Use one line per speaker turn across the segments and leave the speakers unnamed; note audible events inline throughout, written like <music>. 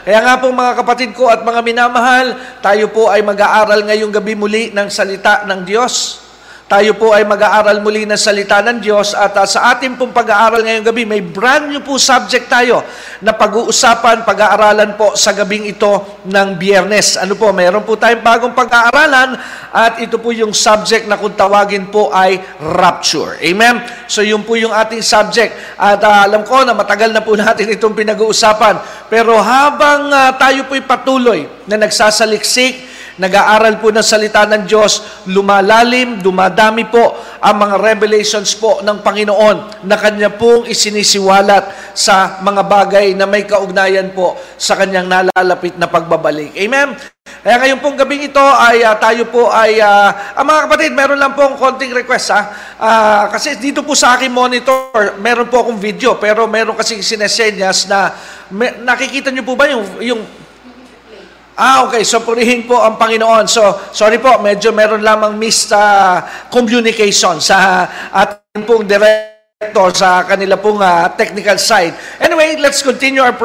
Kaya nga po mga kapatid ko at mga minamahal, tayo po ay mag-aaral ngayong gabi muli ng salita ng Diyos. Tayo po ay mag-aaral muli ng salita ng Diyos at uh, sa ating pong pag-aaral ngayong gabi, may brand new po subject tayo na pag-uusapan, pag-aaralan po sa gabing ito ng biyernes. Ano po, mayroon po tayong bagong pag-aaralan at ito po yung subject na kung tawagin po ay rapture. Amen? So yun po yung ating subject. At uh, alam ko na matagal na po <laughs> natin itong pinag-uusapan. Pero habang uh, tayo po'y patuloy na nagsasaliksik, nag-aaral po ng salita ng Diyos, lumalalim, dumadami po ang mga revelations po ng Panginoon na Kanya pong isinisiwalat sa mga bagay na may kaugnayan po sa Kanyang nalalapit na pagbabalik. Amen? Kaya ngayon pong gabing ito ay uh, tayo po ay, uh, ah, mga kapatid, meron lang pong konting request ha. Uh, kasi dito po sa aking monitor, meron po akong video, pero meron kasi sinesenyas na, me, nakikita niyo po ba yung, yung Ah, okay. So, purihin po ang Panginoon. So, sorry po, medyo meron lamang missed uh, communication sa ating pong director sa kanila pong uh, technical side. Anyway, let's continue our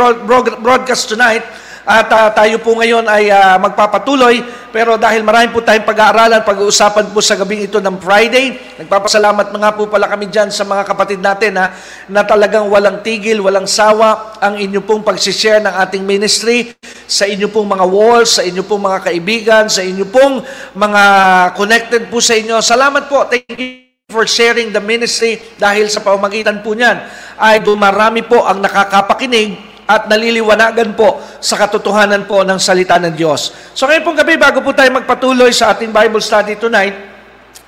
broadcast tonight. At uh, tayo po ngayon ay uh, magpapatuloy, pero dahil marami po tayong pag-aaralan, pag-uusapan po sa gabing ito ng Friday, nagpapasalamat mga po pala kami dyan sa mga kapatid natin ha, na talagang walang tigil, walang sawa ang inyo pong pag-share ng ating ministry sa inyo pong mga walls, sa inyo pong mga kaibigan, sa inyo pong mga connected po sa inyo. Salamat po. Thank you for sharing the ministry dahil sa pamamagitan po niyan ay dumarami po ang nakakapakinig at naliliwanagan po sa katotohanan po ng salita ng Diyos. So ngayon pong gabi, bago po tayo magpatuloy sa ating Bible study tonight,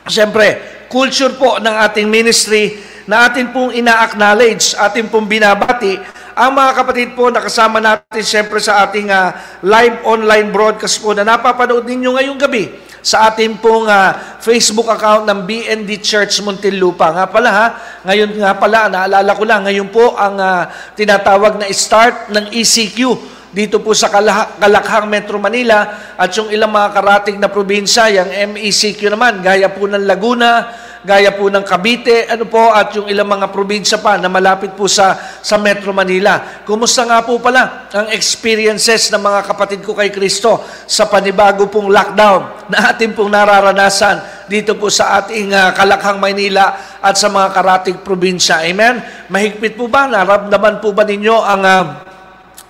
siyempre, culture po ng ating ministry na atin pong ina-acknowledge, atin pong binabati, ang mga kapatid po na kasama natin siyempre sa ating uh, live online broadcast po na napapanood ninyo ngayong gabi sa ating pong uh, Facebook account ng BND Church Muntinlupa. Nga pala ha, ngayon nga pala, naalala ko lang, ngayon po ang uh, tinatawag na start ng ECQ dito po sa Kalakhang Metro Manila at yung ilang mga karating na probinsya, yung MECQ naman, gaya po ng Laguna, gaya po ng Cavite, ano po, at yung ilang mga probinsya pa na malapit po sa, sa Metro Manila. Kumusta nga po pala ang experiences ng mga kapatid ko kay Kristo sa panibago pong lockdown <laughs> na ating pong nararanasan dito po sa ating uh, Kalakhang, Maynila at sa mga karating probinsya. Amen? Mahigpit po ba? Naramdaman po ba ninyo ang uh,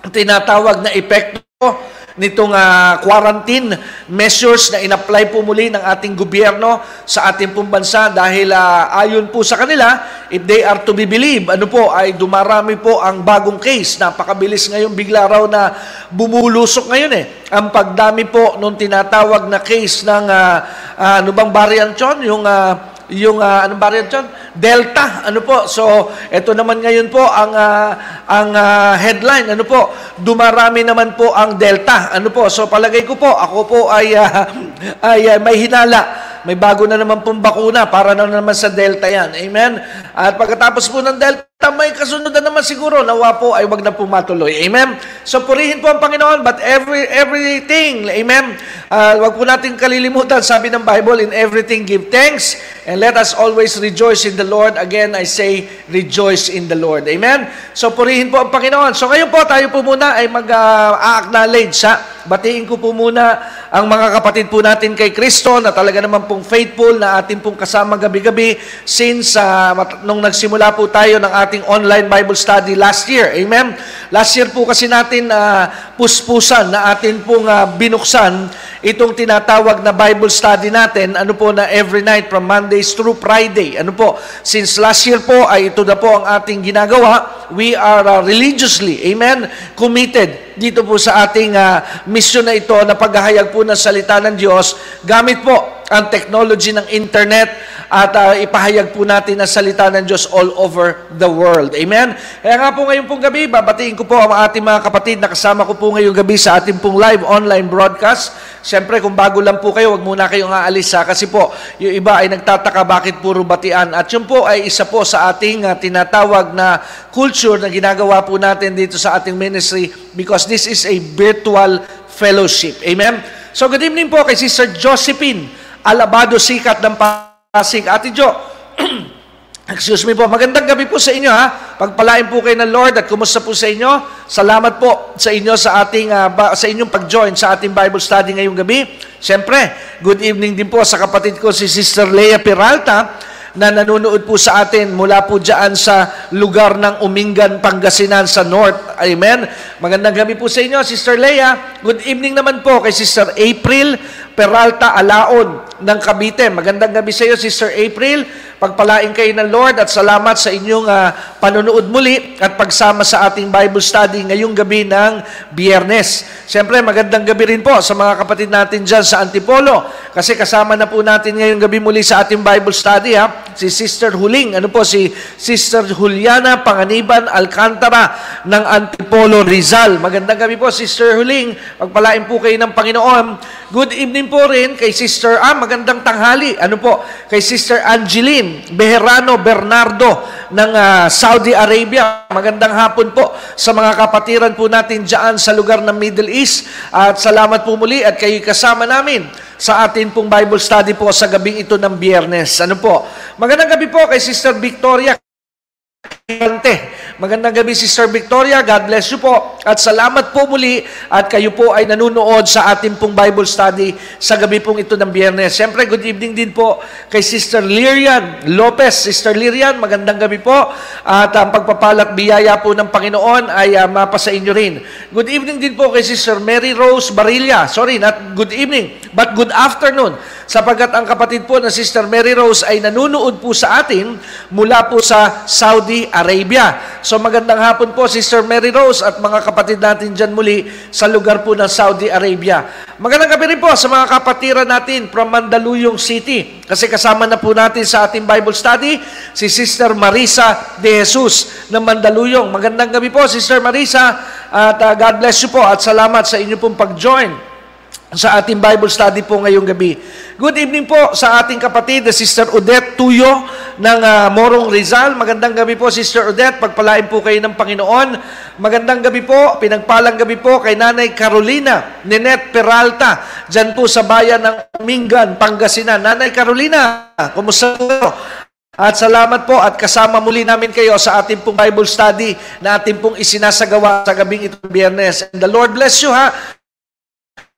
tinatawag na epekto nitong uh, quarantine measures na inapply po muli ng ating gobyerno sa ating pong dahil uh, ayon po sa kanila, if they are to be believed, ano po, ay dumarami po ang bagong case. Napakabilis ngayon, bigla raw na bumulusok ngayon eh. Ang pagdami po nung tinatawag na case ng, uh, uh, ano bang variant yun? Yung uh, yung uh, anong variant yun? Delta. Ano po? So, ito naman ngayon po ang uh, ang uh, headline. Ano po? Dumarami naman po ang Delta. Ano po? So, palagay ko po, ako po ay uh, <laughs> ay uh, may hinala. May bago na naman pong bakuna para na naman sa Delta yan. Amen? At pagkatapos po ng Delta, may kasunod na naman siguro, nawa po ay wag na po matuloy. Amen? So purihin po ang Panginoon, but every everything, amen? Uh, wag po natin kalilimutan, sabi ng Bible, in everything give thanks, and let us always rejoice in the Lord. Again, I say, rejoice in the Lord. Amen? So purihin po ang Panginoon. So ngayon po, tayo po muna ay mag-acknowledge uh, sa Batiin ko po muna ang mga kapatid po natin kay Kristo na talaga naman pong faithful na ating pong kasama gabi-gabi since uh, nung nagsimula po tayo ng ating online Bible study last year. Amen? Last year po kasi natin uh, puspusan na atin pong uh, binuksan itong tinatawag na Bible study natin, ano po na every night from Mondays through Friday. Ano po? Since last year po ay ito na po ang ating ginagawa. We are uh, religiously, amen, committed dito po sa ating uh, mission na ito na paghahayag po ng salita ng Diyos gamit po ang technology ng internet at uh, ipahayag po natin ang salita ng Diyos all over the world. Amen? Kaya nga po ngayon pong gabi, babatiin ko po ang ating mga kapatid na kasama ko po ngayong gabi sa ating pong live online broadcast. Siyempre, kung bago lang po kayo, wag muna kayong aalis ha, kasi po, yung iba ay nagtataka bakit puro batian. At yun po ay isa po sa ating uh, tinatawag na culture na ginagawa po natin dito sa ating ministry because this is a virtual fellowship. Amen? So good evening po kay Sister Josephine Alabado Sikat ng Pasig. Ate Jo, <clears throat> Excuse me po. Magandang gabi po sa inyo ha. Pagpalain po kayo ng Lord at kumusta po sa inyo. Salamat po sa inyo sa ating uh, ba, sa inyong pag-join sa ating Bible study ngayong gabi. Siyempre, good evening din po sa kapatid ko si Sister Leah Peralta na nanonood po sa atin mula po dyan sa lugar ng Umingan, Pangasinan sa North. Amen. Magandang gabi po sa inyo, Sister Leah. Good evening naman po kay Sister April Peralta Alaon ng Cavite. Magandang gabi sa iyo, Sister April. Pagpalain kayo ng Lord at salamat sa inyong uh, panonood muli at pagsama sa ating Bible study ngayong gabi ng Biyernes. Siyempre, magandang gabi rin po sa mga kapatid natin dyan sa Antipolo kasi kasama na po natin ngayong gabi muli sa ating Bible study ha, si Sister Huling. Ano po, si Sister Juliana Panganiban Alcantara ng Antipolo Rizal. Magandang gabi po, Sister Huling. Pagpalain po kayo ng Panginoon. Good evening po rin kay Sister, ah, magandang tanghali. Ano po, kay Sister Angeline Beherano Bernardo ng uh, Saudi Arabia. Magandang hapon po sa mga kapatiran po natin dyan sa lugar ng Middle East. At salamat po muli at kayo kasama namin sa atin pong Bible study po sa gabing ito ng biyernes. Ano po? Magandang gabi po kay Sister Victoria Magandang gabi, Sister Victoria. God bless you po. At salamat po muli at kayo po ay nanonood sa ating pong Bible study sa gabi pong ito ng biyernes. Siyempre, good evening din po kay Sister Lirian Lopez. Sister Lirian, magandang gabi po. At ang pagpapalat biyaya po ng Panginoon ay uh, mapa sa inyo rin. Good evening din po kay Sister Mary Rose Barilla. Sorry, not good evening, but good afternoon. Sapagkat ang kapatid po na Sister Mary Rose ay nanonood po sa atin mula po sa Saudi Arabia. So magandang hapon po Sister Mary Rose at mga kapatid natin dyan muli sa lugar po ng Saudi Arabia. Magandang gabi rin po sa mga kapatiran natin from Mandaluyong City. Kasi kasama na po natin sa ating Bible study si Sister Marisa de Jesus ng Mandaluyong. Magandang gabi po Sister Marisa at uh, God bless you po at salamat sa inyo pong pag-join sa ating Bible study po ngayong gabi. Good evening po sa ating kapatid, Sister Odette Tuyo ng uh, Morong Rizal. Magandang gabi po, Sister Odette. Pagpalain po kayo ng Panginoon. Magandang gabi po, pinagpalang gabi po kay Nanay Carolina Ninette Peralta, dyan po sa bayan ng Mingan, Pangasinan. Nanay Carolina, kumusta po? At salamat po at kasama muli namin kayo sa ating pong Bible study na ating pong isinasagawa sa gabing ito biyernes. And the Lord bless you ha.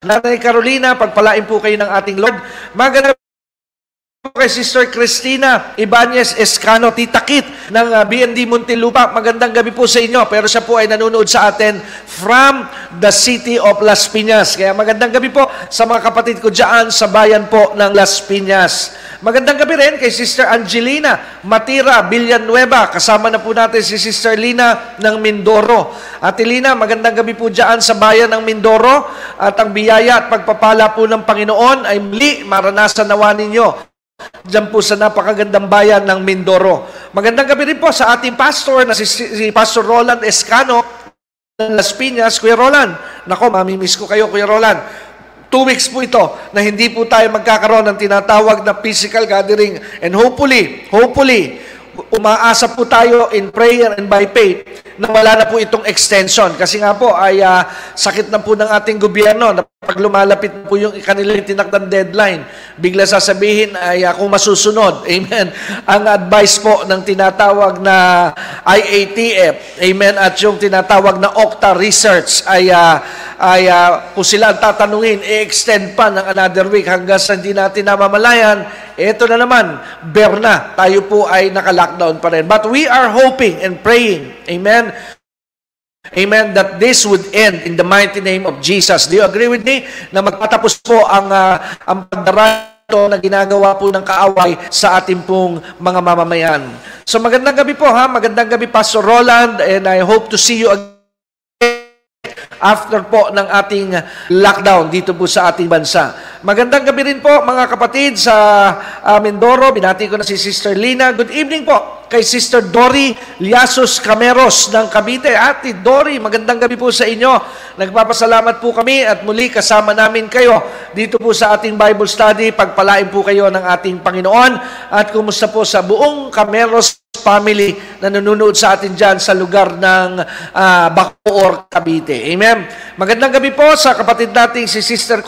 Nanay Carolina, pagpalain po kayo ng ating Lord. Magandang kay Sister Christina Ibanez Escano Titakit ng uh, BND Muntinlupa. Magandang gabi po sa inyo. Pero siya po ay nanonood sa atin from the city of Las Piñas. Kaya magandang gabi po sa mga kapatid ko dyan sa bayan po ng Las Piñas. Magandang gabi rin kay Sister Angelina Matira Villanueva. Kasama na po natin si Sister Lina ng Mindoro. Ate Lina, magandang gabi po dyan sa bayan ng Mindoro. At ang biyaya at pagpapala po ng Panginoon ay muli maranasan nawa ninyo Diyan po sa napakagandang bayan ng Mindoro. Magandang gabi rin po sa ating pastor na si, si Pastor Roland Escano ng Las Piñas. Kuya Roland, nako, mamimiss ko kayo, Kuya Roland. Two weeks po ito na hindi po tayo magkakaroon ng tinatawag na physical gathering. And hopefully, hopefully, umaasa po tayo in prayer and by faith na wala na po itong extension. Kasi nga po ay uh, sakit na po ng ating gobyerno na pag lumalapit po yung kanilang tinakdang deadline, bigla sasabihin ay kung masusunod. <laughs> Amen. Ang advice po ng tinatawag na IATF, amen, at yung tinatawag na Octa Research ay uh, ay uh, kung sila ang tatanungin, i-extend pa ng another week hanggang sa hindi natin namamalayan, ito na naman, Berna, tayo po ay naka-lockdown pa rin. But we are hoping and praying, amen, Amen. That this would end in the mighty name of Jesus. Do you agree with me? Na magtatapos po ang, uh, ang pagdarito na ginagawa po ng kaaway sa ating pong mga mamamayan. So magandang gabi po ha. Magandang gabi Pastor Roland and I hope to see you again after po ng ating lockdown dito po sa ating bansa. Magandang gabi rin po mga kapatid sa uh, Mindoro. Binati ko na si Sister Lina. Good evening po kay Sister Dory Liasos Cameros ng Cavite. Ate Dory, magandang gabi po sa inyo. Nagpapasalamat po kami at muli kasama namin kayo dito po sa ating Bible study. Pagpalain po kayo ng ating Panginoon at kumusta po sa buong Cameros family na nanonood sa atin dyan sa lugar ng uh, Bacoor, Cavite. Amen. Magandang gabi po sa kapatid nating si Sister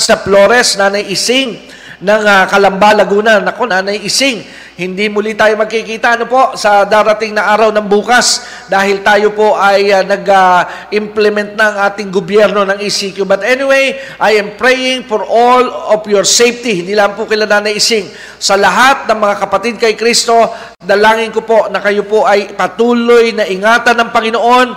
Constanza Flores, Nanay Ising ng uh, Kalamba, Laguna. Naku, Nanay Ising, hindi muli tayo magkikita ano po sa darating na araw ng bukas dahil tayo po ay uh, nag-implement uh, ng ating gobyerno ng ECQ. But anyway, I am praying for all of your safety. Hindi lang po kila Nanay Ising. Sa lahat ng mga kapatid kay Kristo, dalangin ko po na kayo po ay patuloy na ingatan ng Panginoon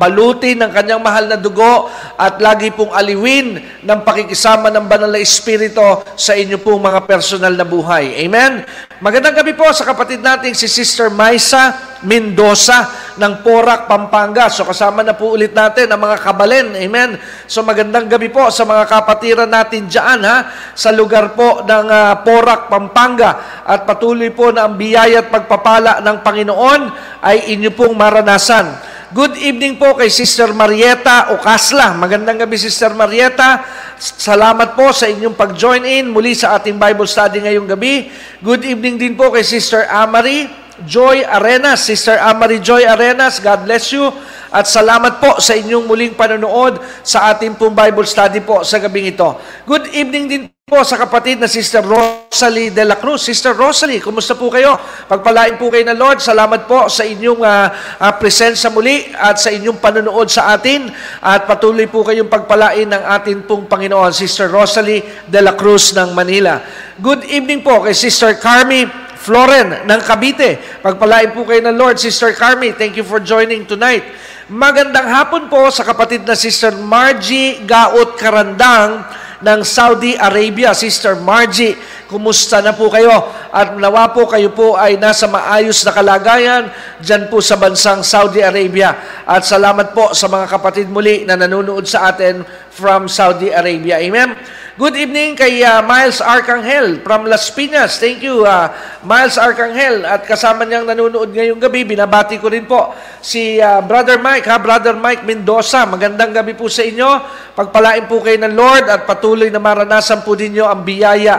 balutin ng kanyang mahal na dugo at lagi pong aliwin ng pakikisama ng banal na Espiritu sa inyo pong mga personal na buhay. Amen? Magandang gabi po sa kapatid nating si Sister Maisa Mendoza ng Porac, Pampanga. So kasama na po ulit natin ang mga kabalen. Amen? So magandang gabi po sa mga kapatiran natin dyan ha, sa lugar po ng uh, Porac, Pampanga. At patuloy po na ang biyaya at pagpapala ng Panginoon ay inyo pong maranasan. Good evening po kay Sister Marieta Ocasla. Magandang gabi Sister Marieta. Salamat po sa inyong pag-join in muli sa ating Bible study ngayong gabi. Good evening din po kay Sister Amari Joy Arenas. Sister Amari Joy Arenas, God bless you. At salamat po sa inyong muling panonood sa ating pong Bible study po sa gabing ito. Good evening din po sa kapatid na Sister Rosalie de la Cruz. Sister Rosalie, kumusta po kayo? Pagpalain po kayo ng Lord. Salamat po sa inyong uh, uh, presensya muli at sa inyong panonood sa atin. At patuloy po kayong pagpalain ng atin pong Panginoon, Sister Rosalie de la Cruz ng Manila. Good evening po kay Sister Carmi Floren ng Cavite. Pagpalain po kayo ng Lord, Sister Carmi. Thank you for joining tonight. Magandang hapon po sa kapatid na Sister Margie Gaot Karandang ng Saudi Arabia. Sister Margie, kumusta na po kayo? At nawa po kayo po ay nasa maayos na kalagayan dyan po sa bansang Saudi Arabia. At salamat po sa mga kapatid muli na nanonood sa atin from Saudi Arabia. Amen? Good evening kay uh, Miles Arcangel from Las Piñas. Thank you, uh, Miles Arcangel. At kasama niyang nanonood ngayong gabi, binabati ko rin po si uh, Brother Mike, ha? Brother Mike Mendoza. Magandang gabi po sa inyo. Pagpalain po kayo ng Lord at patuloy na maranasan po ninyo ang biyaya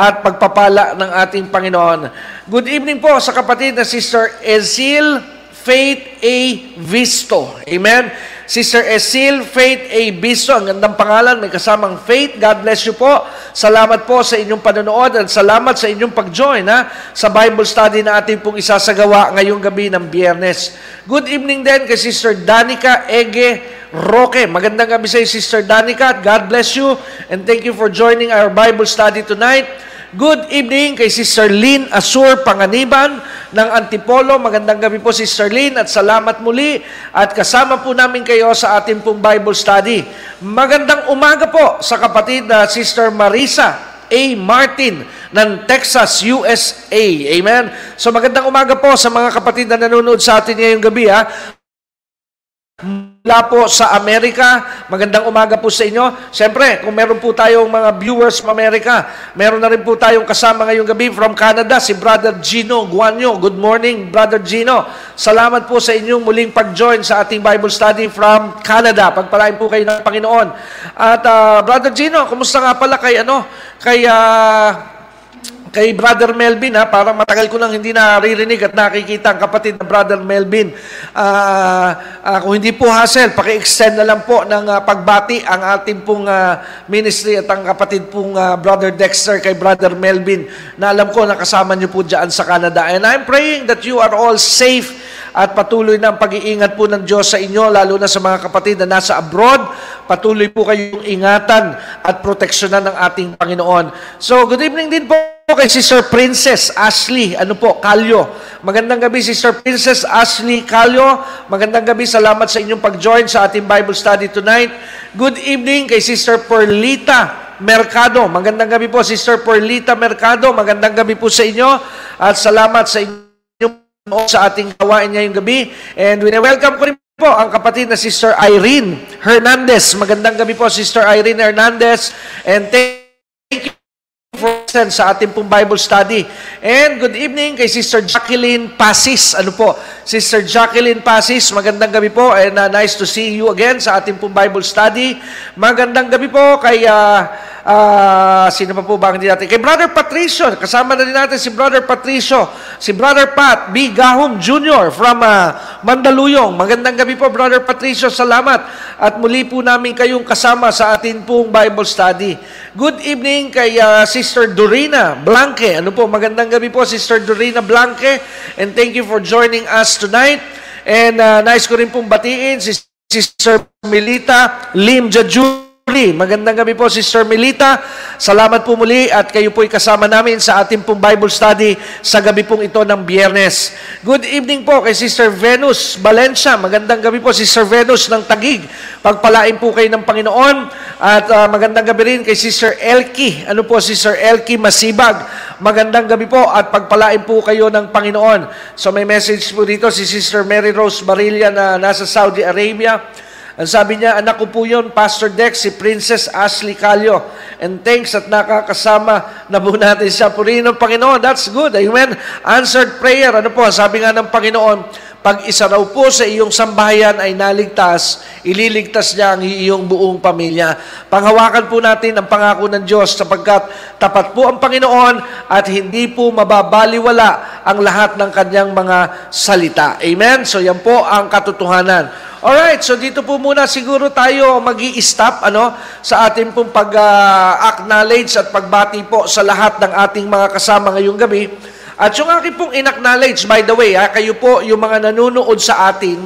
at pagpapala ng ating Panginoon. Good evening po sa kapatid na Sister Ezil Faith A. Visto. Amen. Sister Esil Faith A. Biso, ang gandang pangalan, may kasamang Faith. God bless you po. Salamat po sa inyong panonood at salamat sa inyong pag-join ha, sa Bible study na ating pong isasagawa ngayong gabi ng biyernes. Good evening din kay Sister Danica Ege Roque. Magandang gabi sa iyo, Sister Danica. God bless you and thank you for joining our Bible study tonight. Good evening kay Sister Lynn Asur Panganiban ng Antipolo. Magandang gabi po Sister Lynn at salamat muli at kasama po namin kayo sa ating pong Bible study. Magandang umaga po sa kapatid na Sister Marisa A. Martin ng Texas, USA. Amen? So magandang umaga po sa mga kapatid na nanonood sa atin ngayong gabi. Ha? Mula po sa Amerika, magandang umaga po sa inyo. Siyempre, kung meron po tayong mga viewers from Amerika, meron na rin po tayong kasama ngayong gabi from Canada, si Brother Gino Guanyo. Good morning, Brother Gino. Salamat po sa inyong muling pag-join sa ating Bible study from Canada. Pagpalain po kayo ng Panginoon. At uh, Brother Gino, kumusta nga pala kay ano, kay uh, kay Brother Melvin ha, parang matagal ko nang hindi naririnig at nakikita ang kapatid na Brother Melvin. Uh, uh, kung hindi po hassle, paki-extend na lang po ng uh, pagbati ang ating pong uh, ministry at ang kapatid pong uh, Brother Dexter kay Brother Melvin na alam ko nakasama niyo po dyan sa Canada. And I'm praying that you are all safe at patuloy na ang pag-iingat po ng Diyos sa inyo, lalo na sa mga kapatid na nasa abroad. Patuloy po kayong ingatan at proteksyonan ng ating Panginoon. So, good evening din po kay Sister Princess Ashley, ano po, Kalyo. Magandang gabi, Sister Princess Ashley Kalyo. Magandang gabi, salamat sa inyong pag-join sa ating Bible study tonight. Good evening kay Sister Perlita Mercado. Magandang gabi po, Sister Perlita Mercado. Magandang gabi po sa inyo at salamat sa inyong sa ating gawain ngayong gabi. And wini-welcome ko rin po ang kapatid na Sister Irene Hernandez. Magandang gabi po, Sister Irene Hernandez. And thank you for sa ating pong Bible study. And good evening kay Sister Jacqueline Pasis. Ano po? Sister Jacqueline Pasis, magandang gabi po and uh, nice to see you again sa ating pong Bible study. Magandang gabi po kay uh, uh, sino pa po ba hindi natin? Kay Brother Patricio, kasama na din natin si Brother Patricio, si Brother Pat B. Gahom Jr. from uh, Mandaluyong. Magandang gabi po, Brother Patricio. Salamat. At muli po namin kayong kasama sa atin pong Bible study. Good evening kay uh, Sister Dorina Blanque. Ano po, magandang gabi po, Sister Dorina Blanque. And thank you for joining us tonight. And uh, nice ko rin pong batiin si Sister Melita Lim Jaju muli. Magandang gabi po, Sister Melita. Salamat po muli at kayo po'y kasama namin sa ating pong Bible study sa gabi pong ito ng biyernes. Good evening po kay Sister Venus Valencia. Magandang gabi po, Sister Venus ng Tagig. Pagpalain po kayo ng Panginoon. At uh, magandang gabi rin kay Sister Elki. Ano po, Sister Elki Masibag. Magandang gabi po at pagpalain po kayo ng Panginoon. So may message po dito si Sister Mary Rose Barilla na nasa Saudi Arabia. Ang sabi niya, anak ko po yun, Pastor Dex, si Princess Ashley Calio. And thanks at nakakasama na po <laughs> natin siya. Purihin ng Panginoon. That's good. Amen. Answered prayer. Ano po, sabi nga ng Panginoon, pag isa raw po sa iyong sambahayan ay naligtas, ililigtas niya ang iyong buong pamilya. Panghawakan po natin ang pangako ng Diyos sapagkat tapat po ang Panginoon at hindi po mababaliwala ang lahat ng kanyang mga salita. Amen? So yan po ang katotohanan. Alright, so dito po muna siguro tayo mag stop ano, sa ating pong pag-acknowledge at pagbati po sa lahat ng ating mga kasama ngayong gabi. At yung aking pong in-acknowledge, by the way, ha, kayo po yung mga nanonood sa atin,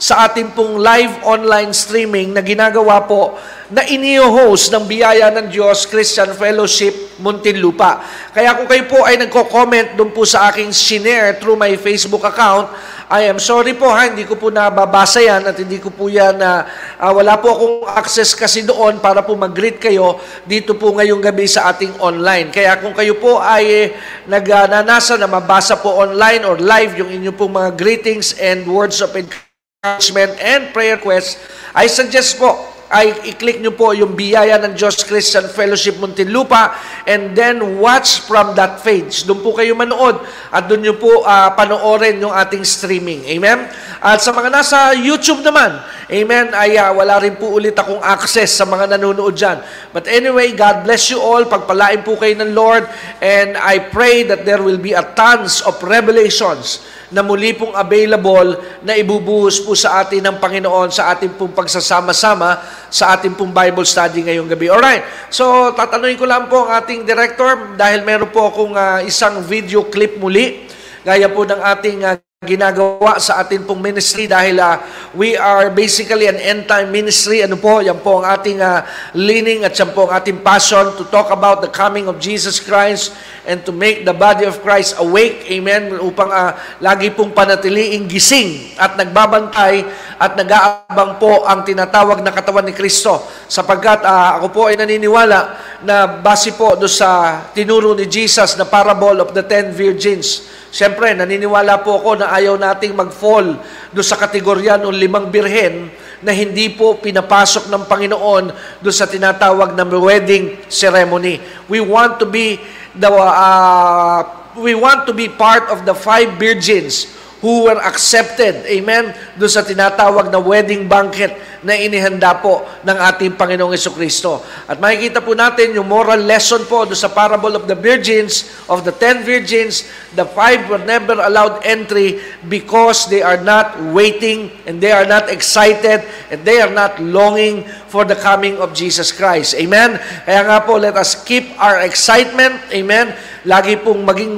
sa ating pong live online streaming na ginagawa po na iniyo-host ng biyaya ng Diyos, Christian Fellowship, Muntinlupa. Kaya kung kayo po ay nagko-comment doon po sa aking share through my Facebook account, I am sorry po ha, hindi ko po nababasa yan at hindi ko po yan na uh, wala po akong access kasi doon para po mag-greet kayo dito po ngayong gabi sa ating online. Kaya kung kayo po ay eh, nagnanasa na mabasa po online or live yung inyong pong mga greetings and words of encouragement and prayer requests, I suggest po ay i-click nyo po yung biyaya ng Diyos Christian Fellowship Muntinlupa and then watch from that page. Doon po kayo manood at doon nyo po uh, panoorin yung ating streaming. Amen? At sa mga nasa YouTube naman, amen, ay uh, wala rin po ulit akong access sa mga nanonood dyan. But anyway, God bless you all. Pagpalain po kayo ng Lord and I pray that there will be a tons of revelations na muli pong available na ibubuhos po sa atin ng Panginoon sa ating pong pagsasama-sama sa ating pong Bible study ngayong gabi. Alright, so tatanungin ko lang po ang ating director dahil meron po akong uh, isang video clip muli gaya po ng ating uh, ginagawa sa ating pong ministry dahil uh, we are basically an end-time ministry. Ano po, yan po ang ating uh, leaning at yan po ang ating passion to talk about the coming of Jesus Christ and to make the body of Christ awake. Amen. Upang uh, lagi pong panatiliing gising at nagbabantay at nag-aabang po ang tinatawag na katawan ni Kristo. Sapagkat uh, ako po ay naniniwala na base po do sa tinuro ni Jesus na parable of the ten virgins Siyempre, naniniwala po ako na ayaw nating mag-fall do sa kategorya ng limang birhen na hindi po pinapasok ng Panginoon do sa tinatawag na wedding ceremony. We want to be the uh, we want to be part of the five virgins who were accepted, amen, do sa tinatawag na wedding banquet na inihanda po ng ating Panginoong Kristo. At makikita po natin yung moral lesson po do sa parable of the virgins, of the ten virgins, the five were never allowed entry because they are not waiting and they are not excited and they are not longing for the coming of Jesus Christ. Amen? Kaya nga po, let us keep our excitement, amen, Lagi pong maging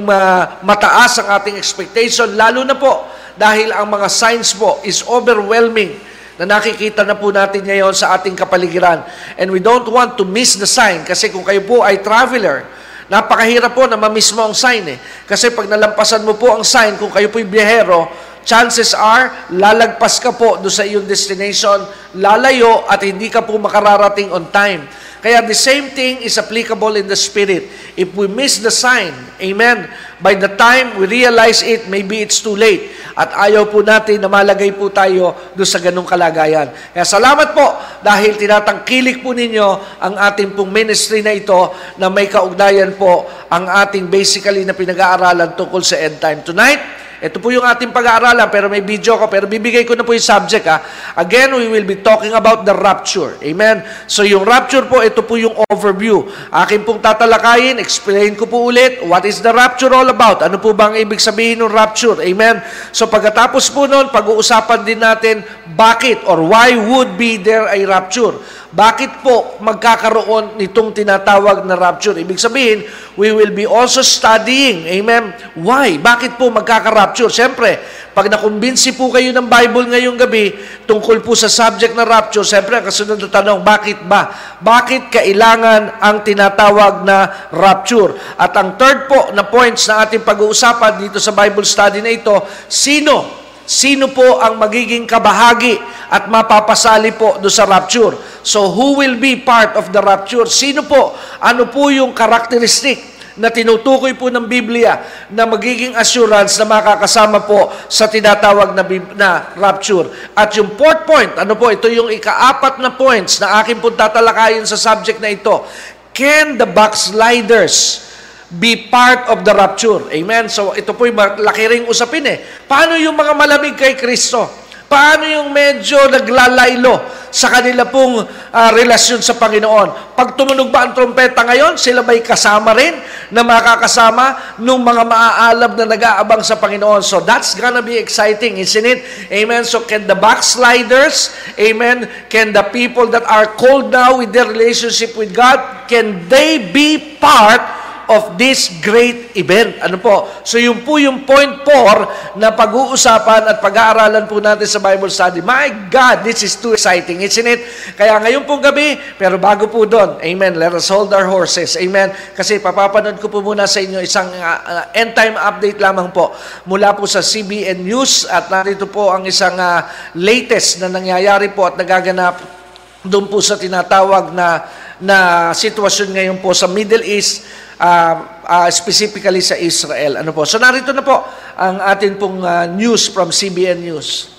mataas ang ating expectation, lalo na po dahil ang mga signs po is overwhelming na nakikita na po natin ngayon sa ating kapaligiran. And we don't want to miss the sign kasi kung kayo po ay traveler, napakahirap po na mamiss mo ang sign eh. Kasi pag nalampasan mo po ang sign, kung kayo po'y biyahero, chances are, lalagpas ka po do sa iyong destination, lalayo at hindi ka po makararating on time. Kaya the same thing is applicable in the Spirit. If we miss the sign, amen, by the time we realize it, maybe it's too late. At ayaw po natin na malagay po tayo doon sa ganung kalagayan. Kaya salamat po dahil tinatangkilik po ninyo ang ating pong ministry na ito na may kaugnayan po ang ating basically na pinag-aaralan tungkol sa end time. Tonight, ito po yung ating pag-aaralan, pero may video ko, pero bibigay ko na po yung subject ha. Again, we will be talking about the rapture. Amen? So yung rapture po, ito po yung overview. Akin pong tatalakayin, explain ko po ulit, what is the rapture all about? Ano po bang ibig sabihin ng rapture? Amen? So pagkatapos po nun, pag-uusapan din natin, bakit or why would be there a rapture? Bakit po magkakaroon nitong tinatawag na rapture? Ibig sabihin, we will be also studying. Amen? Why? Bakit po magkaka-rapture? Siyempre, pag nakumbinsi po kayo ng Bible ngayong gabi tungkol po sa subject na rapture, siyempre, kasunod na tanong, bakit ba? Bakit kailangan ang tinatawag na rapture? At ang third po na points na ating pag-uusapan dito sa Bible study na ito, sino Sino po ang magiging kabahagi at mapapasali po do sa rapture? So who will be part of the rapture? Sino po? Ano po yung characteristic na tinutukoy po ng Biblia na magiging assurance na makakasama po sa tinatawag na, na rapture. At yung fourth point, ano po, ito yung ikaapat na points na akin po tatalakayin sa subject na ito. Can the backsliders be part of the rapture. Amen? So ito po yung laki ring usapin eh. Paano yung mga malamig kay Kristo? Paano yung medyo naglalaylo sa kanila pong uh, relasyon sa Panginoon? Pag tumunog ba ang trompeta ngayon, sila ba'y kasama rin na makakasama nung mga maaalab na nag-aabang sa Panginoon? So that's gonna be exciting, isn't it? Amen? So can the backsliders, amen, can the people that are cold now with their relationship with God, can they be part of this great event. Ano po? So yung po yung point 4 na pag-uusapan at pag-aaralan po natin sa Bible study. My God, this is too exciting, isn't it? Kaya ngayon pong gabi, pero bago po doon, amen, let us hold our horses. Amen. Kasi papapanood ko po muna sa inyo isang uh, end time update lamang po mula po sa CBN News at narito po ang isang uh, latest na nangyayari po at nagaganap doon po sa tinatawag na na sitwasyon ngayon po sa Middle East uh, uh, specifically sa Israel. Ano po? So narito na po ang atin pong uh, news from CBN News.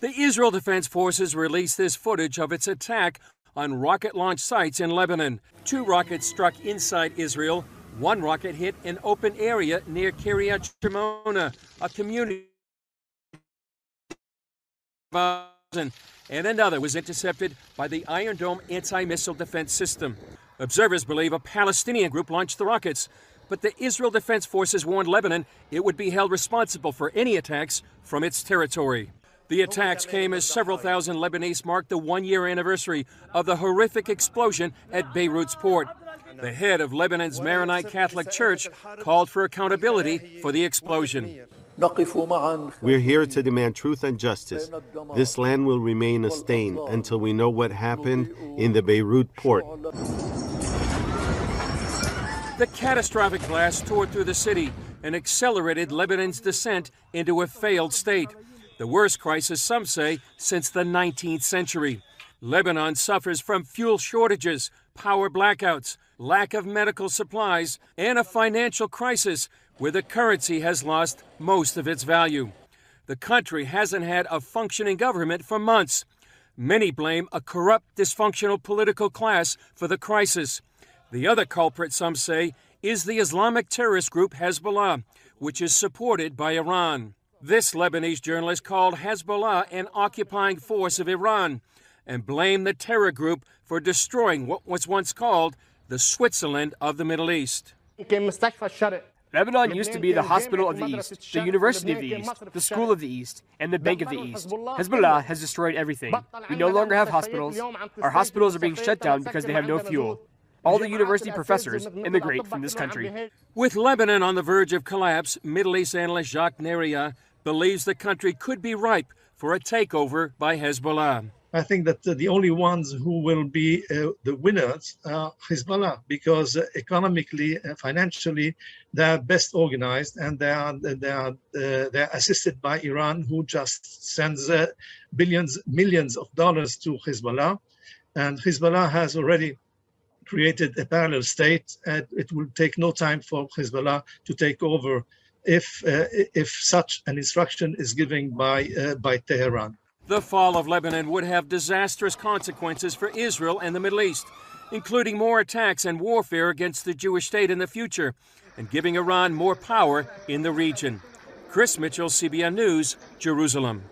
The Israel Defense Forces released this footage of its attack on rocket launch sites in Lebanon. Two rockets struck inside Israel. One rocket hit an open area near Kiryat Shimona, a community and another was intercepted by the Iron Dome anti missile defense system. Observers believe a Palestinian group launched the rockets, but the Israel Defense Forces warned Lebanon it would be held responsible for any attacks from its territory. The attacks came as several thousand Lebanese marked the one year anniversary of the horrific explosion at Beirut's port. The head of Lebanon's Maronite Catholic Church called for accountability for the explosion.
We're here to demand truth and justice. This land will remain a stain until we know what happened in the Beirut port.
The catastrophic blast tore through the city and accelerated Lebanon's descent into a failed state. The worst crisis, some say, since the 19th century. Lebanon suffers from fuel shortages, power blackouts, lack of medical supplies, and a financial crisis where the currency has lost most of its value. The country hasn't had a functioning government for months. Many blame a corrupt, dysfunctional political class for the crisis. The other culprit, some say, is the Islamic terrorist group Hezbollah, which is supported by Iran. This Lebanese journalist called Hezbollah an occupying force of Iran and blamed the terror group for destroying what was once called the Switzerland of the Middle East.
Lebanon used to be the hospital of the East, the University of the East, the School of the East, and the Bank of the East. Hezbollah has destroyed everything. We no longer have hospitals. Our hospitals are being shut down because they have no fuel. All the university professors immigrate from this country.
With Lebanon on the verge of collapse, Middle East analyst Jacques Neria believes the country could be ripe for a takeover by Hezbollah.
I think that the only ones who will be uh, the winners are Hezbollah because uh, economically, uh, financially, they are best organized and they are they are uh, they are assisted by Iran, who just sends uh, billions, millions of dollars to Hezbollah. And Hezbollah has already created a parallel state, and it will take no time for Hezbollah to take over if if such an instruction is given by by Tehran.
The fall of Lebanon would have disastrous consequences for Israel and the Middle East, including more attacks and warfare against the Jewish state in the future, and giving Iran more power in the region. Chris Mitchell, CBN News, Jerusalem.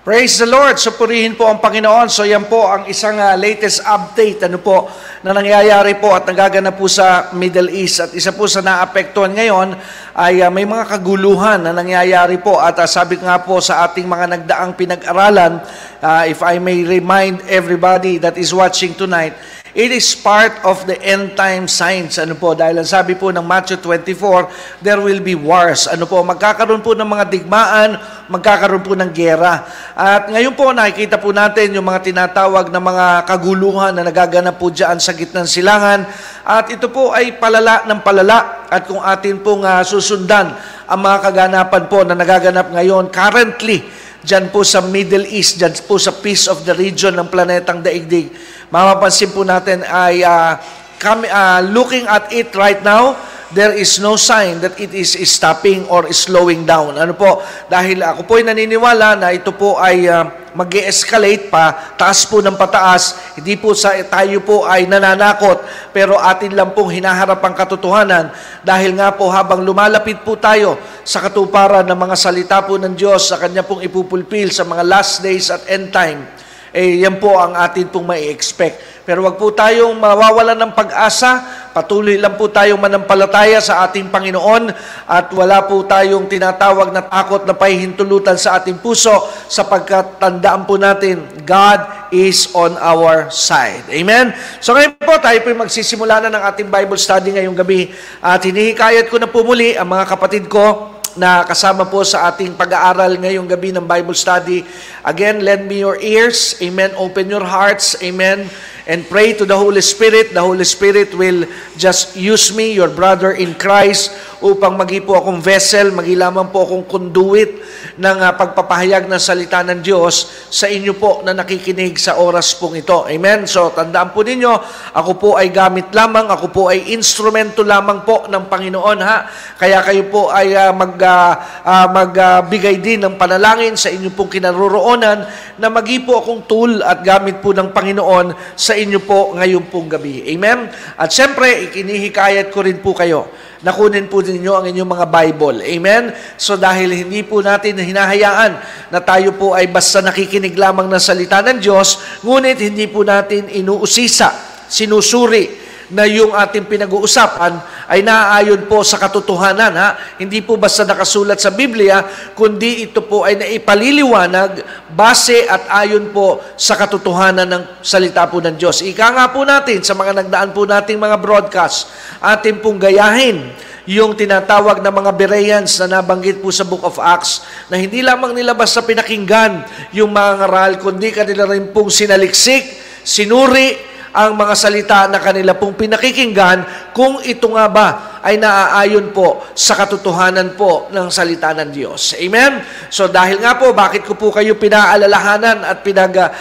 Praise the Lord. So purihin po ang Panginoon. So yan po ang isang uh, latest update ano po na nangyayari po at nagaganap po sa Middle East. At isa po sa naapektuhan ngayon ay uh, may mga kaguluhan na nangyayari po. At uh, sabi nga po sa ating mga nagdaang pinag-aralan, uh, if I may remind everybody that is watching tonight, It is part of the end time signs. Ano po? Dahil ang sabi po ng Matthew 24, there will be wars. Ano po? Magkakaroon po ng mga digmaan, magkakaroon po ng gera. At ngayon po nakikita po natin yung mga tinatawag na mga kaguluhan na nagaganap po dyan sa gitnang silangan. At ito po ay palala ng palala. At kung atin pong uh, susundan ang mga kaganapan po na nagaganap ngayon currently, dyan po sa Middle East, dyan po sa piece of the region ng planetang daigdig, mapapansin po natin ay uh, come, uh, looking at it right now, there is no sign that it is stopping or slowing down. Ano po? Dahil ako po ay naniniwala na ito po ay uh, mag escalate pa, taas po ng pataas, hindi po sa tayo po ay nananakot, pero atin lang pong hinaharap ang katotohanan dahil nga po habang lumalapit po tayo sa katuparan ng mga salita po ng Diyos sa Kanya pong ipupulpil sa mga last days at end time, eh yan po ang atin pong may expect. Pero wag po tayong mawawalan ng pag-asa, patuloy lang po tayong manampalataya sa ating Panginoon at wala po tayong tinatawag na takot na pahihintulutan sa ating puso sapagkat tandaan po natin, God is on our side. Amen? So ngayon po, tayo po magsisimula na ng ating Bible study ngayong gabi at hinihikayat ko na po muli ang mga kapatid ko na kasama po sa ating pag-aaral ngayong gabi ng Bible study. Again, lend me your ears. Amen. Open your hearts. Amen. And pray to the Holy Spirit. The Holy Spirit will just use me, your brother in Christ, upang magi po akong vessel, magi lamang po akong conduit ng uh, pagpapahayag ng salita ng Diyos sa inyo po na nakikinig sa oras pong ito. Amen? So, tandaan po ninyo, ako po ay gamit lamang, ako po ay instrumento lamang po ng Panginoon, ha? Kaya kayo po ay uh, mag, uh, uh, magbigay din ng panalangin sa inyo pong kinaroroonan na magi po akong tool at gamit po ng Panginoon sa inyo po ngayon pong gabi. Amen? At syempre, ikinihikayat ko rin po kayo nakunin po ninyo ang inyong mga Bible. Amen? So dahil hindi po natin hinahayaan na tayo po ay basta nakikinig lamang ng salita ng Diyos, ngunit hindi po natin inuusisa, sinusuri na yung ating pinag-uusapan ay naaayon po sa katotohanan. Ha? Hindi po basta nakasulat sa Biblia, kundi ito po ay naipaliliwanag base at ayon po sa katotohanan ng salita po ng Diyos. Ika nga po natin sa mga nagdaan po nating mga broadcast, atin pong gayahin yung tinatawag na mga Bereans na nabanggit po sa Book of Acts na hindi lamang nila basta pinakinggan yung mga ngaral, kundi kanila rin pong sinaliksik, sinuri, ang mga salita na kanila pong pinakikinggan kung ito nga ba ay naaayon po sa katotohanan po ng salita ng Diyos. Amen? So dahil nga po, bakit ko po kayo pinaalalahanan at pinag-iingat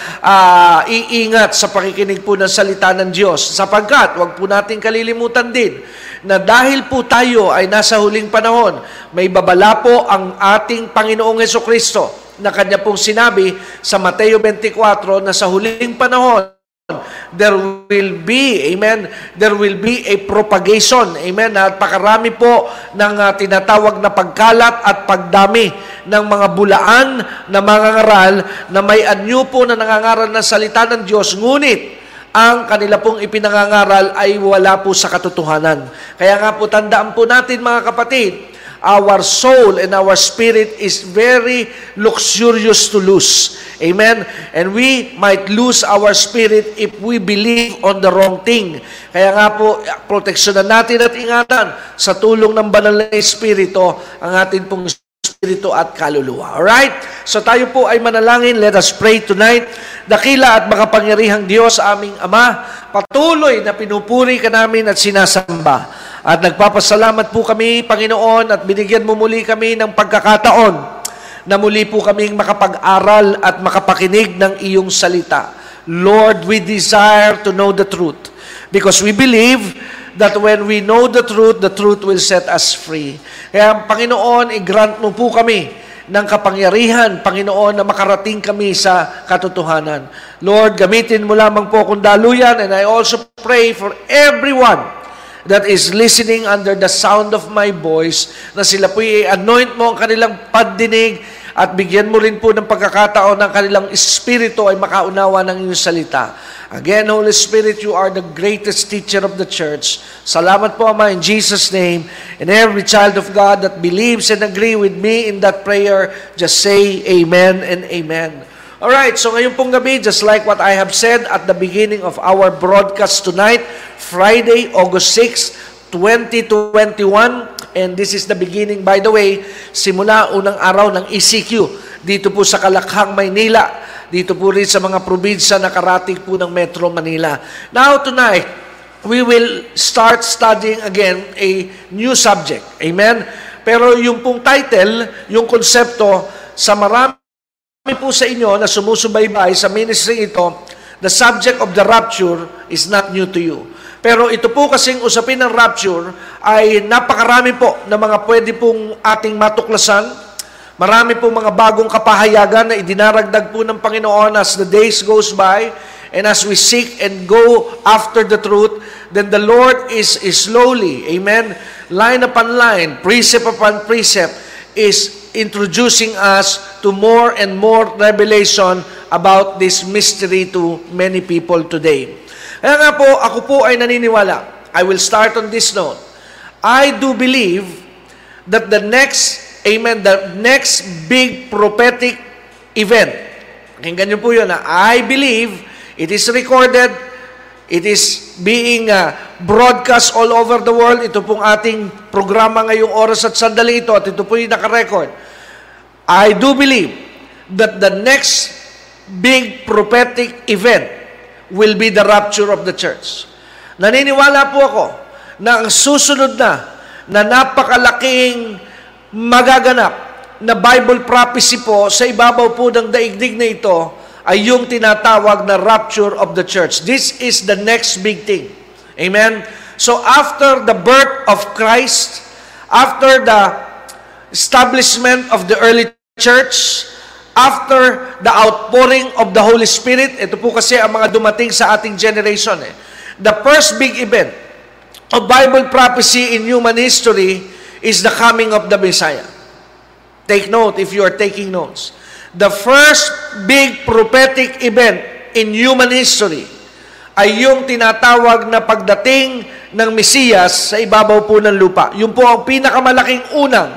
uh, sa pakikinig po ng salita ng Diyos? Sapagkat, wag po natin kalilimutan din na dahil po tayo ay nasa huling panahon, may babala po ang ating Panginoong Yeso Kristo na kanya pong sinabi sa Mateo 24 na sa huling panahon, there will be, amen, there will be a propagation, amen, at pakarami po ng uh, tinatawag na pagkalat at pagdami ng mga bulaan na mga ngaral na may anyo po na nangangaral ng salita ng Diyos, ngunit ang kanila pong ipinangangaral ay wala po sa katotohanan. Kaya nga po tandaan po natin mga kapatid, our soul and our spirit is very luxurious to lose. Amen? And we might lose our spirit if we believe on the wrong thing. Kaya nga po, proteksyonan natin at ingatan sa tulong ng banal na Espiritu ang atin pong Espiritu at kaluluwa. Alright? So tayo po ay manalangin. Let us pray tonight. Dakila at makapangyarihang Diyos, aming Ama, patuloy na pinupuri ka namin at sinasamba At nagpapasalamat po kami, Panginoon, at binigyan mo muli kami ng pagkakataon na muli po kaming makapag-aral at makapakinig ng iyong salita. Lord, we desire to know the truth because we believe that when we know the truth, the truth will set us free. Kaya, Panginoon, i-grant mo po kami ng kapangyarihan, Panginoon, na makarating kami sa katotohanan. Lord, gamitin mo lamang po kung daluyan, and I also pray for everyone that is listening under the sound of my voice, na sila po i-anoint mo ang kanilang pagdinig at bigyan mo rin po ng pagkakataon ng kanilang espiritu ay makaunawa ng iyong salita. Again, Holy Spirit, you are the greatest teacher of the church. Salamat po, Ama, in Jesus' name. And every child of God that believes and agree with me in that prayer, just say amen and amen. Alright, so ngayon pong gabi, just like what I have said at the beginning of our broadcast tonight, Friday, August 6, 2021, and this is the beginning, by the way, simula unang araw ng ECQ, dito po sa Kalakhang, Maynila, dito po rin sa mga probinsya na karating po ng Metro Manila. Now tonight, we will start studying again a new subject. Amen? Pero yung pong title, yung konsepto, sa marami po sa inyo na sumusubaybay sa ministry ito, the subject of the rapture is not new to you. Pero ito po kasing usapin ng rapture ay napakarami po na mga pwede pong ating matuklasan, Marami po mga bagong kapahayagan na idinaragdag po ng Panginoon as the days goes by and as we seek and go after the truth, then the Lord is, is slowly, amen, line upon line, precept upon precept, is introducing us to more and more revelation about this mystery to many people today. Kaya nga po, ako po ay naniniwala. I will start on this note. I do believe that the next amen, the next big prophetic event. Pakinggan niyo po yun. I believe it is recorded, it is being uh, broadcast all over the world. Ito pong ating programa ngayong oras at sandali ito at ito po yung nakarecord. I do believe that the next big prophetic event will be the rapture of the church. Naniniwala po ako na ang susunod na na napakalaking magaganap na Bible prophecy po sa ibabaw po ng daigdig na ito ay yung tinatawag na rapture of the church. This is the next big thing. Amen? So after the birth of Christ, after the establishment of the early church, after the outpouring of the Holy Spirit, ito po kasi ang mga dumating sa ating generation. Eh. The first big event of Bible prophecy in human history is the coming of the Messiah. Take note if you are taking notes. The first big prophetic event in human history ay yung tinatawag na pagdating ng Mesiyas sa ibabaw po ng lupa. Yung po ang pinakamalaking unang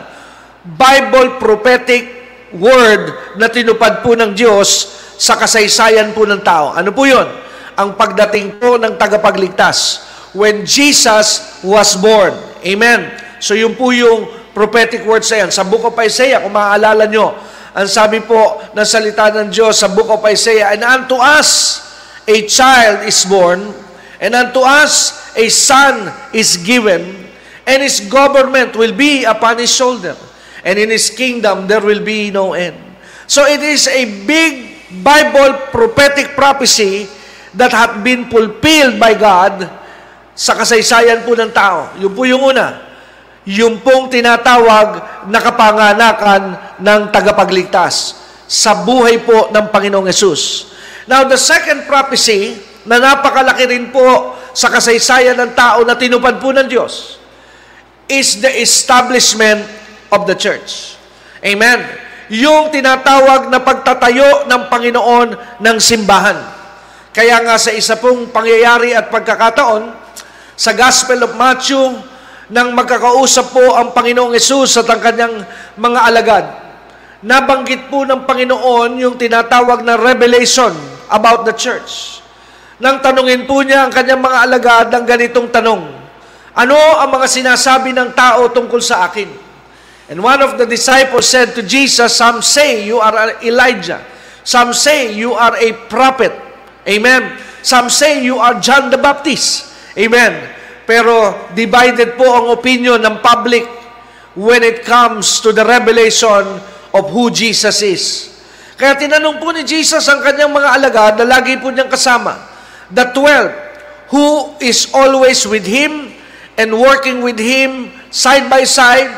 Bible prophetic word na tinupad po ng Diyos sa kasaysayan po ng tao. Ano po yun? Ang pagdating po ng tagapagligtas. When Jesus was born. Amen. So yun po yung prophetic words na yan. Sa Book of Isaiah, kung maaalala nyo, ang sabi po ng salita ng Diyos sa Book of Isaiah, And unto us a child is born, and unto us a son is given, and his government will be upon his shoulder, and in his kingdom there will be no end. So it is a big Bible prophetic prophecy that had been fulfilled by God sa kasaysayan po ng tao. Yun po yung una yung pong tinatawag na kapanganakan ng tagapagligtas sa buhay po ng Panginoong Yesus. Now, the second prophecy na napakalaki rin po sa kasaysayan ng tao na tinupad po ng Diyos is the establishment of the church. Amen. Yung tinatawag na pagtatayo ng Panginoon ng simbahan. Kaya nga sa isa pong pangyayari at pagkakataon, sa Gospel of Matthew, nang magkakausap po ang Panginoong Yesus at ang kanyang mga alagad. Nabanggit po ng Panginoon yung tinatawag na revelation about the church. Nang tanungin po niya ang kanyang mga alagad ng ganitong tanong, Ano ang mga sinasabi ng tao tungkol sa akin? And one of the disciples said to Jesus, Some say you are Elijah. Some say you are a prophet. Amen. Some say you are John the Baptist. Amen. Pero divided po ang opinion ng public when it comes to the revelation of who Jesus is. Kaya tinanong po ni Jesus ang kanyang mga alagad na lagi po niyang kasama, the twelve, who is always with Him and working with Him side by side,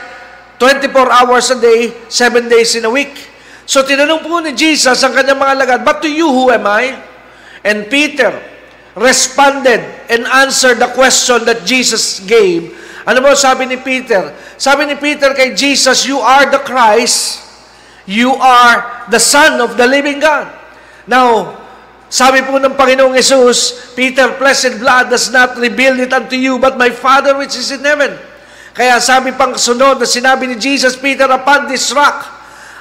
24 hours a day, 7 days in a week. So tinanong po ni Jesus ang kanyang mga alagad, But to you, who am I? And Peter responded and answered the question that Jesus gave. Ano mo sabi ni Peter? Sabi ni Peter kay Jesus, You are the Christ, you are the Son of the living God. Now, sabi po ng Panginoong Yesus, Peter, flesh and blood does not reveal it unto you, but my Father which is in heaven. Kaya sabi pang sunod na sinabi ni Jesus, Peter, upon this rock,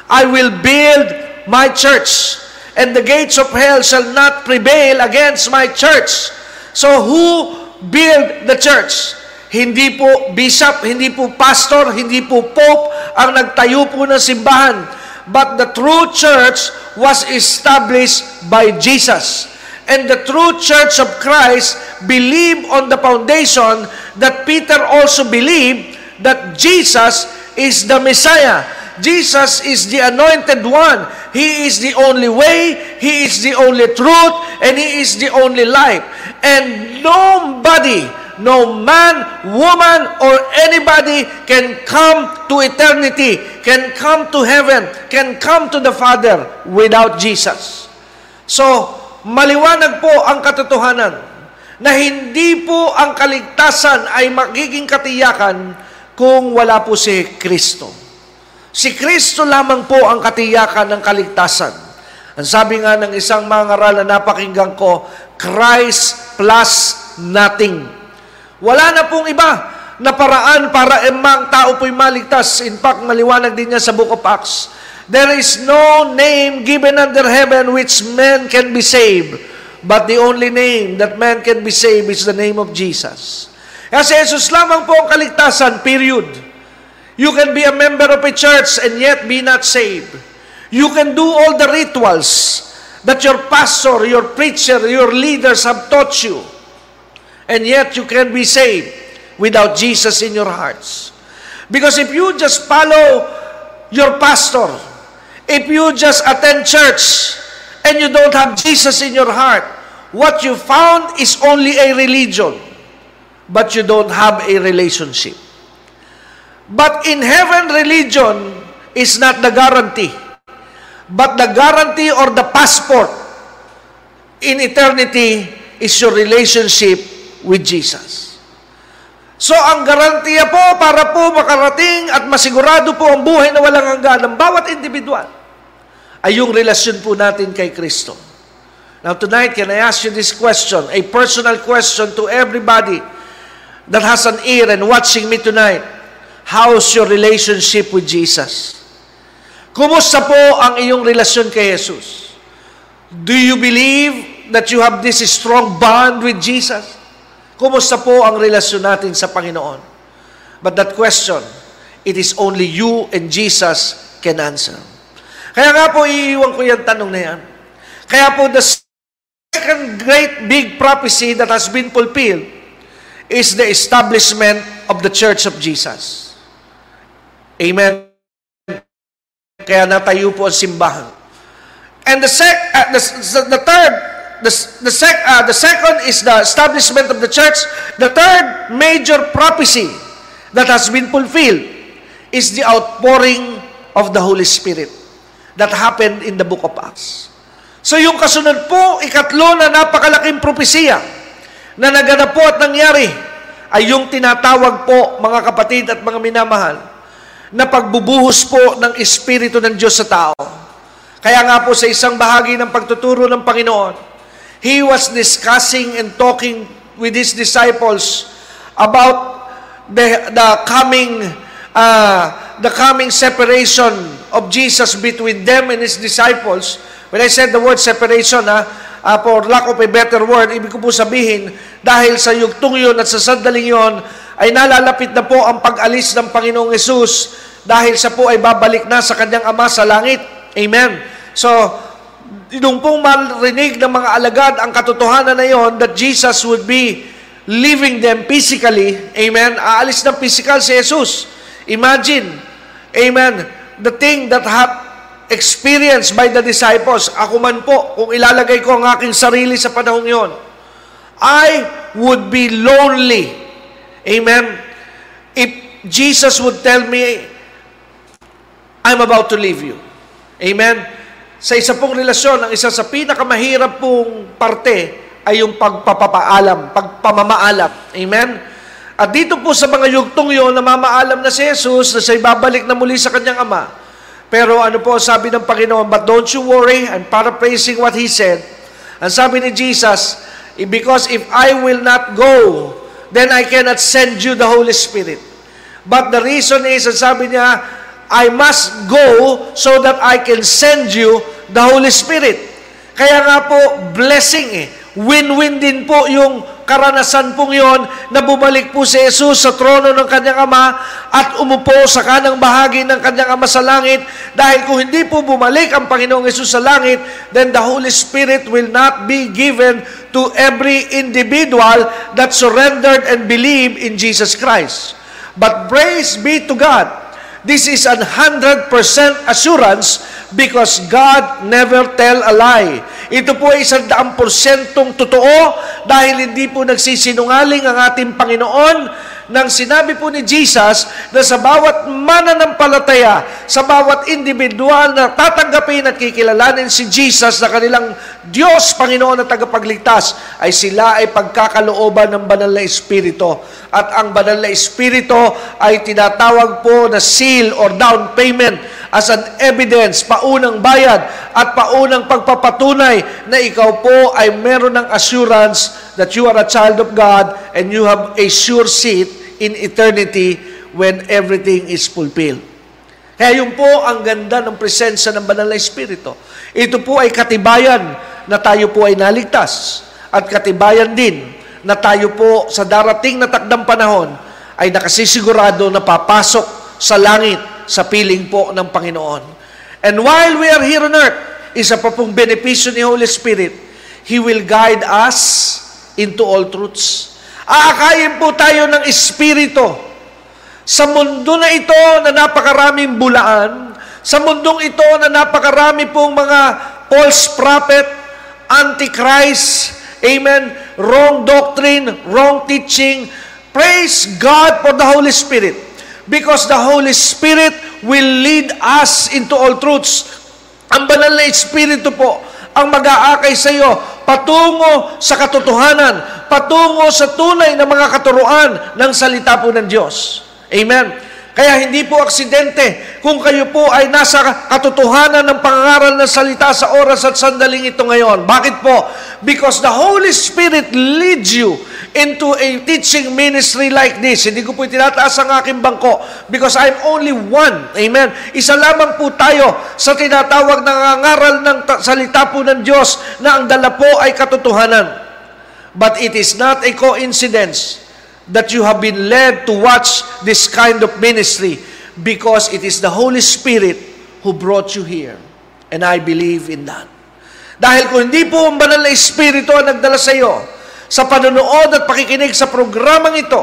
I will build my church, and the gates of hell shall not prevail against my church. So who build the church? Hindi po bishop, hindi po pastor, hindi po pope ang nagtayo po ng simbahan. But the true church was established by Jesus. And the true church of Christ believed on the foundation that Peter also believed that Jesus is the Messiah. Jesus is the anointed one. He is the only way, He is the only truth, and He is the only life. And nobody, no man, woman, or anybody can come to eternity, can come to heaven, can come to the Father without Jesus. So, maliwanag po ang katotohanan na hindi po ang kaligtasan ay magiging katiyakan kung wala po si Kristo. Si Kristo lamang po ang katiyakan ng kaligtasan. Ang sabi nga ng isang mga ngaral na napakinggan ko, Christ plus nothing. Wala na pong iba na paraan para emang tao po'y maligtas. In fact, maliwanag din niya sa Book of Acts. There is no name given under heaven which man can be saved, but the only name that man can be saved is the name of Jesus. Kasi Jesus lamang po ang kaligtasan, period. You can be a member of a church and yet be not saved. You can do all the rituals that your pastor, your preacher, your leaders have taught you. And yet you can be saved without Jesus in your hearts. Because if you just follow your pastor, if you just attend church and you don't have Jesus in your heart, what you found is only a religion, but you don't have a relationship. But in heaven, religion is not the guarantee. But the guarantee or the passport in eternity is your relationship with Jesus. So ang garantiya po para po makarating at masigurado po ang buhay na walang hanggan ng bawat individual ay yung relasyon po natin kay Kristo. Now tonight, can I ask you this question, a personal question to everybody that has an ear and watching me tonight. How's your relationship with Jesus? Kumusta po ang iyong relasyon kay Jesus? Do you believe that you have this strong bond with Jesus? Kumusta po ang relasyon natin sa Panginoon? But that question, it is only you and Jesus can answer. Kaya nga po, iiwan ko yung tanong na yan. Kaya po, the second great big prophecy that has been fulfilled is the establishment of the Church of Jesus. Amen. Kaya natayo po ang simbahan. And the sec uh, the, the third the the sec uh, the second is the establishment of the church. The third major prophecy that has been fulfilled is the outpouring of the Holy Spirit that happened in the book of Acts. So yung kasunod po, ikatlo na napakalaking propesiya na naganap po at nangyari ay yung tinatawag po mga kapatid at mga minamahal na pagbubuhos po ng Espiritu ng Diyos sa tao. Kaya nga po sa isang bahagi ng pagtuturo ng Panginoon, He was discussing and talking with His disciples about the, the coming uh, the coming separation of Jesus between them and His disciples. When I said the word separation, ha, uh, for lack of a better word, ibig ko po sabihin, dahil sa yugtong yun at sa sandaling yun, ay nalalapit na po ang pag-alis ng Panginoong Yesus dahil sa po ay babalik na sa kanyang Ama sa langit. Amen. So, nung pong marinig ng mga alagad ang katotohanan na yon that Jesus would be leaving them physically. Amen. Aalis ng physical si Jesus. Imagine, amen, the thing that have experienced by the disciples. Ako man po, kung ilalagay ko ang aking sarili sa panahong yon, I would be lonely. Amen. If Jesus would tell me, I'm about to leave you. Amen. Sa isa pong relasyon, ang isa sa pinakamahirap pong parte ay yung pagpapaalam, pagpamamaalam. Amen? At dito po sa mga yugtong yon, namamaalam na si Jesus na siya'y babalik na muli sa kanyang ama. Pero ano po sabi ng Panginoon, But don't you worry, I'm paraphrasing what He said. Ang sabi ni Jesus, Because if I will not go, then I cannot send you the Holy Spirit. But the reason is, sabi niya, I must go so that I can send you the Holy Spirit. Kaya nga po, blessing eh. Win-win din po yung karanasan pong yon na bumalik po si Jesus sa trono ng kanyang ama at umupo sa kanang bahagi ng kanyang ama sa langit dahil kung hindi po bumalik ang Panginoong Jesus sa langit, then the Holy Spirit will not be given to every individual that surrendered and believed in Jesus Christ. But praise be to God This is a 100% assurance because God never tell a lie. Ito po ay isang daang porsyentong totoo dahil hindi po nagsisinungaling ang ating Panginoon nang sinabi po ni Jesus na sa bawat mananampalataya, sa bawat individual na tatanggapin at kikilalanin si Jesus na kanilang Diyos, Panginoon at tagapagligtas, ay sila ay pagkakalooban ng banal na Espiritu. At ang banal na Espiritu ay tinatawag po na seal or down payment as an evidence, paunang bayad at paunang pagpapatunay na ikaw po ay meron ng assurance that you are a child of God and you have a sure seat in eternity when everything is fulfilled. Kaya yun po ang ganda ng presensya ng Banal na Espiritu. Ito po ay katibayan na tayo po ay naligtas at katibayan din na tayo po sa darating na takdang panahon ay nakasisigurado na papasok sa langit sa piling po ng Panginoon. And while we are here on earth, isa pa pong benepisyo ni Holy Spirit, He will guide us into all truths. Aakayin po tayo ng Espiritu. Sa mundo na ito na napakaraming bulaan, sa mundong ito na napakarami pong mga false prophet, antichrist, amen, wrong doctrine, wrong teaching, praise God for the Holy Spirit because the Holy Spirit will lead us into all truths. Ang banal na Espiritu po ang mag-aakay sa iyo patungo sa katotohanan, patungo sa tunay na mga katuruan ng salita po ng Diyos. Amen. Kaya hindi po aksidente kung kayo po ay nasa katotohanan ng pangangaral ng salita sa oras at sandaling ito ngayon. Bakit po? Because the Holy Spirit leads you into a teaching ministry like this. Hindi ko po tinataas ang aking bangko because I'm only one. Amen. Isa lamang po tayo sa tinatawag na nangangaral ng salita po ng Diyos na ang dala po ay katotohanan. But it is not a coincidence that you have been led to watch this kind of ministry because it is the Holy Spirit who brought you here. And I believe in that. Dahil kung hindi po ang banal na Espiritu ang nagdala sa iyo sa panonood at pakikinig sa programang ito,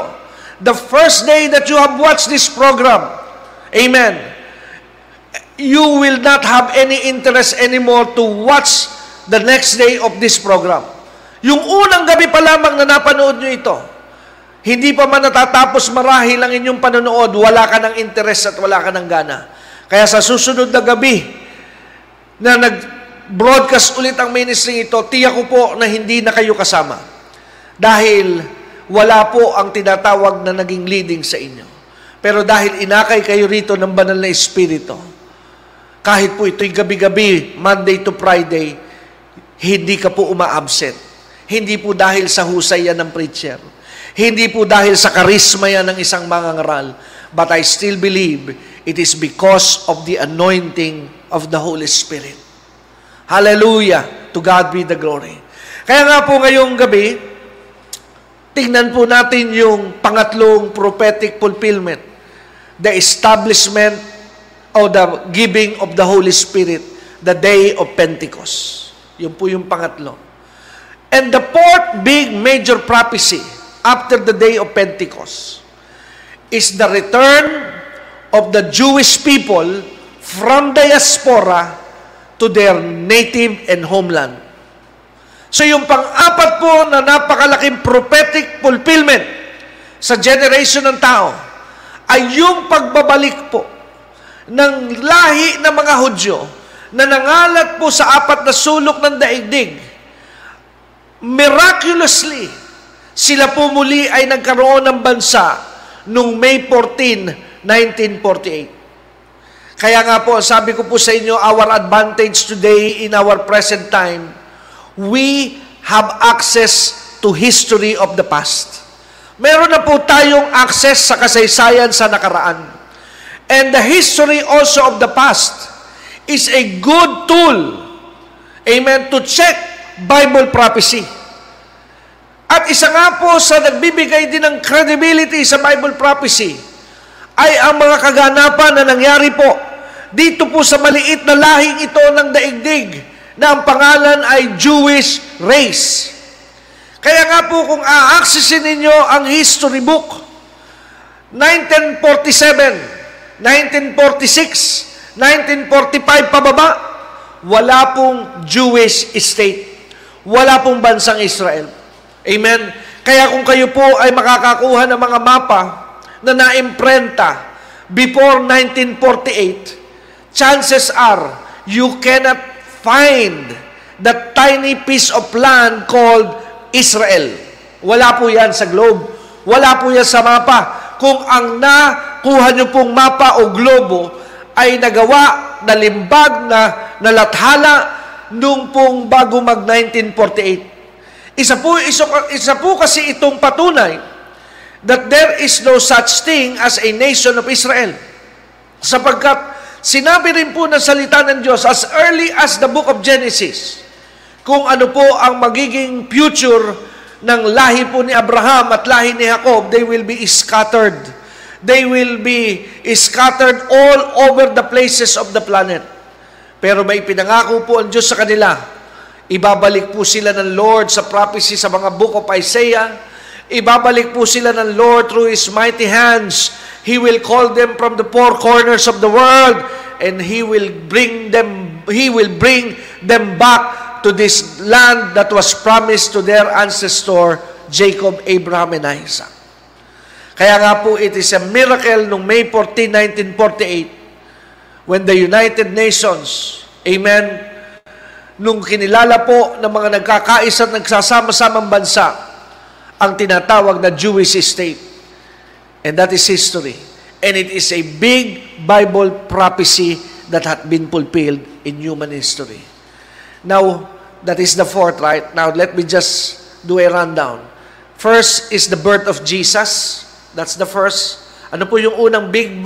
the first day that you have watched this program, Amen, you will not have any interest anymore to watch the next day of this program. Yung unang gabi pa lamang na napanood nyo ito, hindi pa man natatapos marahil ang inyong panonood, wala ka ng interest at wala ka ng gana. Kaya sa susunod na gabi na nag-broadcast ulit ang ministry ito, tiyak ko po na hindi na kayo kasama. Dahil wala po ang tinatawag na naging leading sa inyo. Pero dahil inakay kayo rito ng banal na espiritu, kahit po ito'y gabi-gabi, Monday to Friday, hindi ka po uma-absent. Hindi po dahil sa husay yan ng preacher hindi po dahil sa karisma yan ng isang mangangaral, but I still believe it is because of the anointing of the Holy Spirit. Hallelujah! To God be the glory. Kaya nga po ngayong gabi, tingnan po natin yung pangatlong prophetic fulfillment, the establishment of the giving of the Holy Spirit, the day of Pentecost. Yun po yung pangatlo. And the fourth big major prophecy after the day of Pentecost is the return of the Jewish people from diaspora to their native and homeland. So yung pang-apat po na napakalaking prophetic fulfillment sa generation ng tao ay yung pagbabalik po ng lahi ng mga Hudyo na nangalat po sa apat na sulok ng daigdig. Miraculously, sila po muli ay nagkaroon ng bansa noong May 14, 1948. Kaya nga po, sabi ko po sa inyo, our advantage today in our present time, we have access to history of the past. Meron na po tayong access sa kasaysayan sa nakaraan. And the history also of the past is a good tool, amen, to check Bible prophecy. At isa nga po sa nagbibigay din ng credibility sa Bible prophecy ay ang mga kaganapan na nangyari po dito po sa maliit na lahing ito ng daigdig na ang pangalan ay Jewish race. Kaya nga po kung a-accessin ninyo ang history book, 1947, 1946, 1945 pababa, wala pong Jewish state. Wala pong bansang Israel. Amen? Kaya kung kayo po ay makakakuha ng mga mapa na naimprenta before 1948, chances are you cannot find that tiny piece of land called Israel. Wala po yan sa globe. Wala po yan sa mapa. Kung ang nakuha nyo pong mapa o globo ay nagawa na limbag na nalathala nung pong bago mag 1948. Isa po, isa, isa po kasi itong patunay that there is no such thing as a nation of Israel. Sapagkat sinabi rin po ng salita ng Diyos as early as the book of Genesis kung ano po ang magiging future ng lahi po ni Abraham at lahi ni Jacob, they will be scattered. They will be scattered all over the places of the planet. Pero may pinangako po ang Diyos sa kanila Ibabalik po sila ng Lord sa prophecy sa mga book of Isaiah. Ibabalik po sila ng Lord through His mighty hands. He will call them from the four corners of the world and He will bring them He will bring them back to this land that was promised to their ancestor Jacob, Abraham, and Isaac. Kaya nga po, it is a miracle noong May 14, 1948 when the United Nations, Amen, nung kinilala po ng mga nagkakaisa at nagsasama-samang bansa ang tinatawag na Jewish state. And that is history. And it is a big Bible prophecy that had been fulfilled in human history. Now, that is the fourth, right? Now, let me just do a rundown. First is the birth of Jesus. That's the first. Ano po yung unang big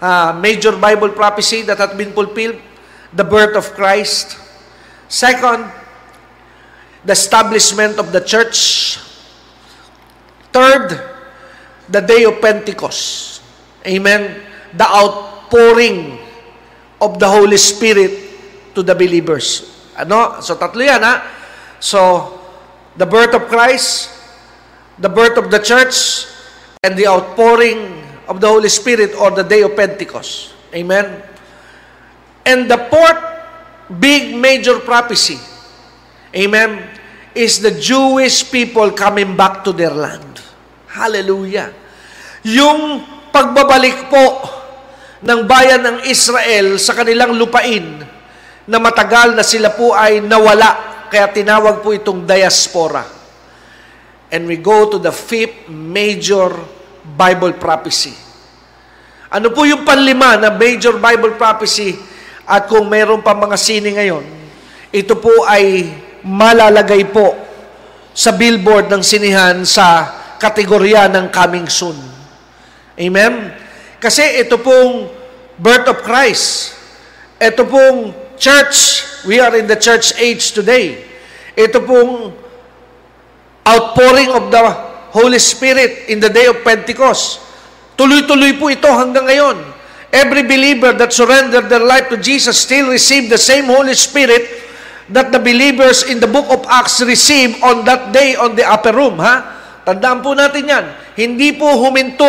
uh, major Bible prophecy that had been fulfilled? The birth of Christ. Second, the establishment of the church. Third, the day of Pentecost. Amen. The outpouring of the Holy Spirit to the believers. Ano? So, tatlo yan, ha? So, the birth of Christ, the birth of the church, and the outpouring of the Holy Spirit or the day of Pentecost. Amen. And the fourth big major prophecy, amen, is the Jewish people coming back to their land. Hallelujah. Yung pagbabalik po ng bayan ng Israel sa kanilang lupain na matagal na sila po ay nawala, kaya tinawag po itong diaspora. And we go to the fifth major Bible prophecy. Ano po yung panlima na major Bible prophecy at kung mayroon pa mga sine ngayon, ito po ay malalagay po sa billboard ng sinihan sa kategorya ng coming soon. Amen? Kasi ito pong birth of Christ. Ito pong church. We are in the church age today. Ito pong outpouring of the Holy Spirit in the day of Pentecost. Tuloy-tuloy po ito hanggang ngayon. Every believer that surrendered their life to Jesus still received the same Holy Spirit that the believers in the book of Acts received on that day on the upper room. Ha? Tandaan po natin yan. Hindi po huminto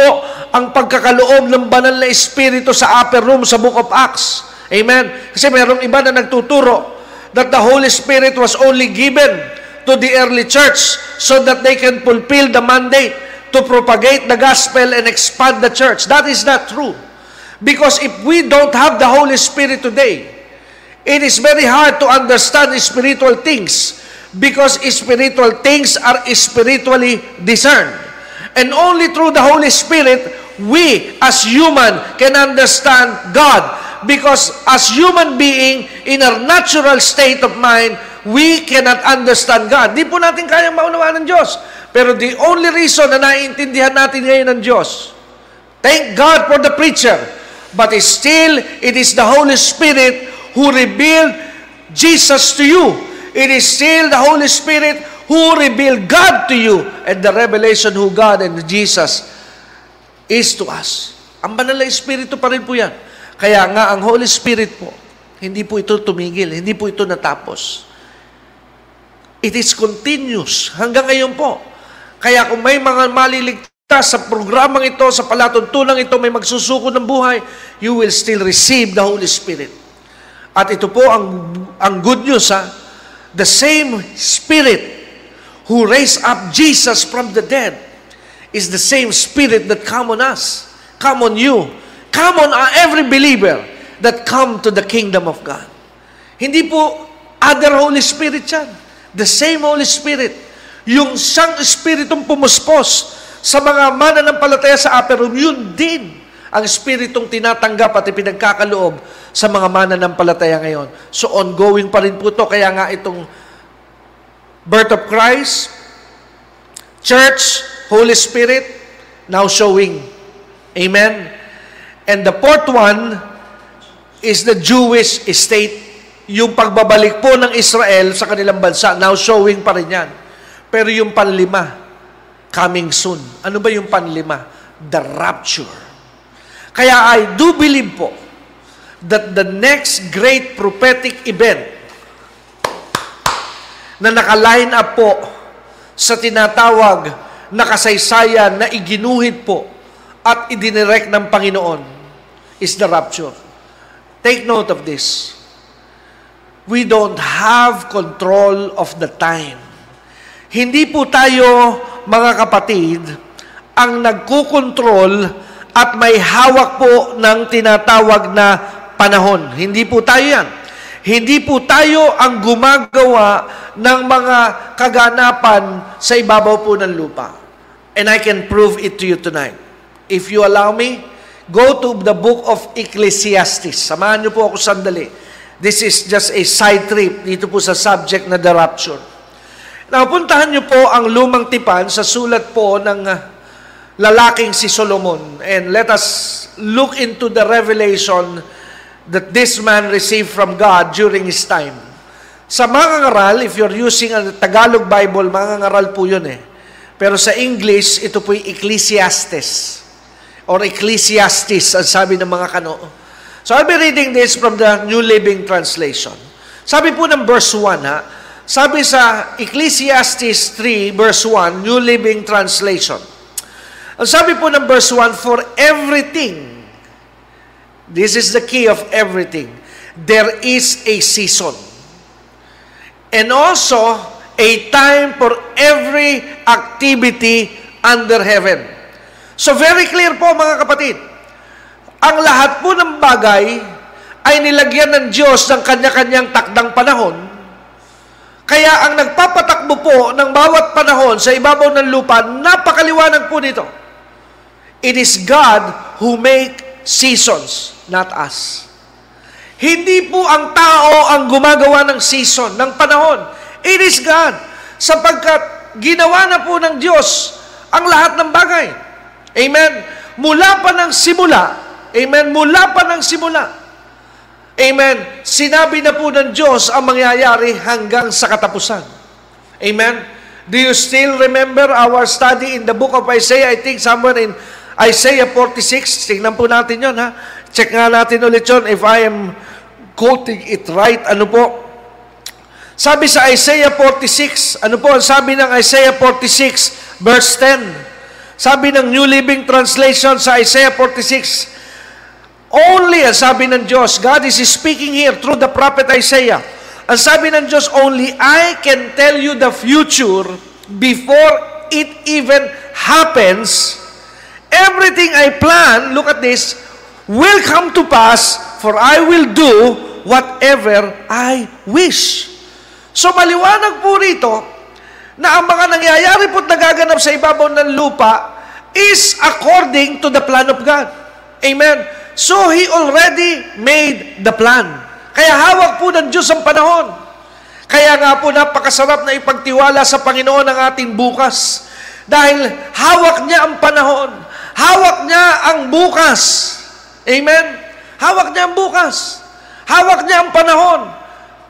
ang pagkakaloob ng banal na espiritu sa upper room sa Book of Acts. Amen? Kasi mayroong iba na nagtuturo that the Holy Spirit was only given to the early church so that they can fulfill the mandate to propagate the gospel and expand the church. That is not true. Because if we don't have the Holy Spirit today, it is very hard to understand spiritual things because spiritual things are spiritually discerned. And only through the Holy Spirit, we as human can understand God. Because as human being, in our natural state of mind, we cannot understand God. Di po natin kayang maunawaan ng Diyos. Pero the only reason na naiintindihan natin ngayon ng Diyos, thank God for the preacher, but still, it is the Holy Spirit who revealed Jesus to you. It is still the Holy Spirit who revealed God to you and the revelation who God and Jesus is to us. Ang banal na Espiritu pa rin po yan. Kaya nga, ang Holy Spirit po, hindi po ito tumigil, hindi po ito natapos. It is continuous hanggang ngayon po. Kaya kung may mga maliligtas sa programang ito, sa palatuntunan ito, may magsusuko ng buhay, you will still receive the Holy Spirit. At ito po ang, ang good news, ha? The same Spirit who raised up Jesus from the dead is the same Spirit that come on us, come on you, come on every believer that come to the kingdom of God. Hindi po other Holy Spirit yan. The same Holy Spirit. Yung siyang Espiritong pumuspos sa mga mananampalataya sa room, yun din ang Espiritong tinatanggap at ipinagkakaloob sa mga mananampalataya ngayon. So ongoing pa rin po to. Kaya nga itong birth of Christ, Church, Holy Spirit, now showing. Amen? And the fourth one is the Jewish state. Yung pagbabalik po ng Israel sa kanilang bansa, now showing pa rin yan. Pero yung panlima, coming soon. Ano ba yung panlima? The rapture. Kaya I do believe po that the next great prophetic event na nakaline up po sa tinatawag na kasaysayan na iginuhit po at idinirect ng Panginoon is the rapture. Take note of this. We don't have control of the time. Hindi po tayo, mga kapatid, ang nagkukontrol at may hawak po ng tinatawag na panahon. Hindi po tayo yan. Hindi po tayo ang gumagawa ng mga kaganapan sa ibabaw po ng lupa. And I can prove it to you tonight. If you allow me, go to the book of Ecclesiastes. Samahan niyo po ako sandali. This is just a side trip dito po sa subject na the rapture. Napuntahan niyo po ang lumang tipan sa sulat po ng uh, lalaking si Solomon. And let us look into the revelation that this man received from God during his time. Sa mga ngaral, if you're using a Tagalog Bible, mga ngaral po yun eh. Pero sa English, ito po yung Ecclesiastes or Ecclesiastes, ang sabi ng mga kano. So I'll be reading this from the New Living Translation. Sabi po ng verse 1 ha, sabi sa Ecclesiastes 3 verse 1, New Living Translation. Ang sabi po ng verse 1, For everything, this is the key of everything, there is a season. And also, a time for every activity under heaven. So very clear po mga kapatid, ang lahat po ng bagay ay nilagyan ng Diyos ng kanya-kanyang takdang panahon kaya ang nagpapatakbo po ng bawat panahon sa ibabaw ng lupa, napakaliwanag po nito. It is God who make seasons, not us. Hindi po ang tao ang gumagawa ng season, ng panahon. It is God. Sapagkat ginawa na po ng Diyos ang lahat ng bagay. Amen. Mula pa ng simula, Amen. Mula pa ng simula, Amen. Sinabi na po ng Diyos ang mangyayari hanggang sa katapusan. Amen. Do you still remember our study in the book of Isaiah? I think somewhere in Isaiah 46. Tingnan po natin yon ha. Check nga natin ulit yun if I am quoting it right. Ano po? Sabi sa Isaiah 46, ano po ang sabi ng Isaiah 46 verse 10. Sabi ng New Living Translation sa Isaiah 46, Only, ang sabi ng Diyos, God is speaking here through the prophet Isaiah. Ang sabi ng Diyos, only I can tell you the future before it even happens. Everything I plan, look at this, will come to pass, for I will do whatever I wish. So maliwanag po rito na ang mga nangyayari po't nagaganap sa ibabaw ng lupa is according to the plan of God. Amen. So He already made the plan. Kaya hawak po ng Diyos ang panahon. Kaya nga po napakasarap na ipagtiwala sa Panginoon ang ating bukas. Dahil hawak niya ang panahon. Hawak niya ang bukas. Amen? Hawak niya ang bukas. Hawak niya ang panahon.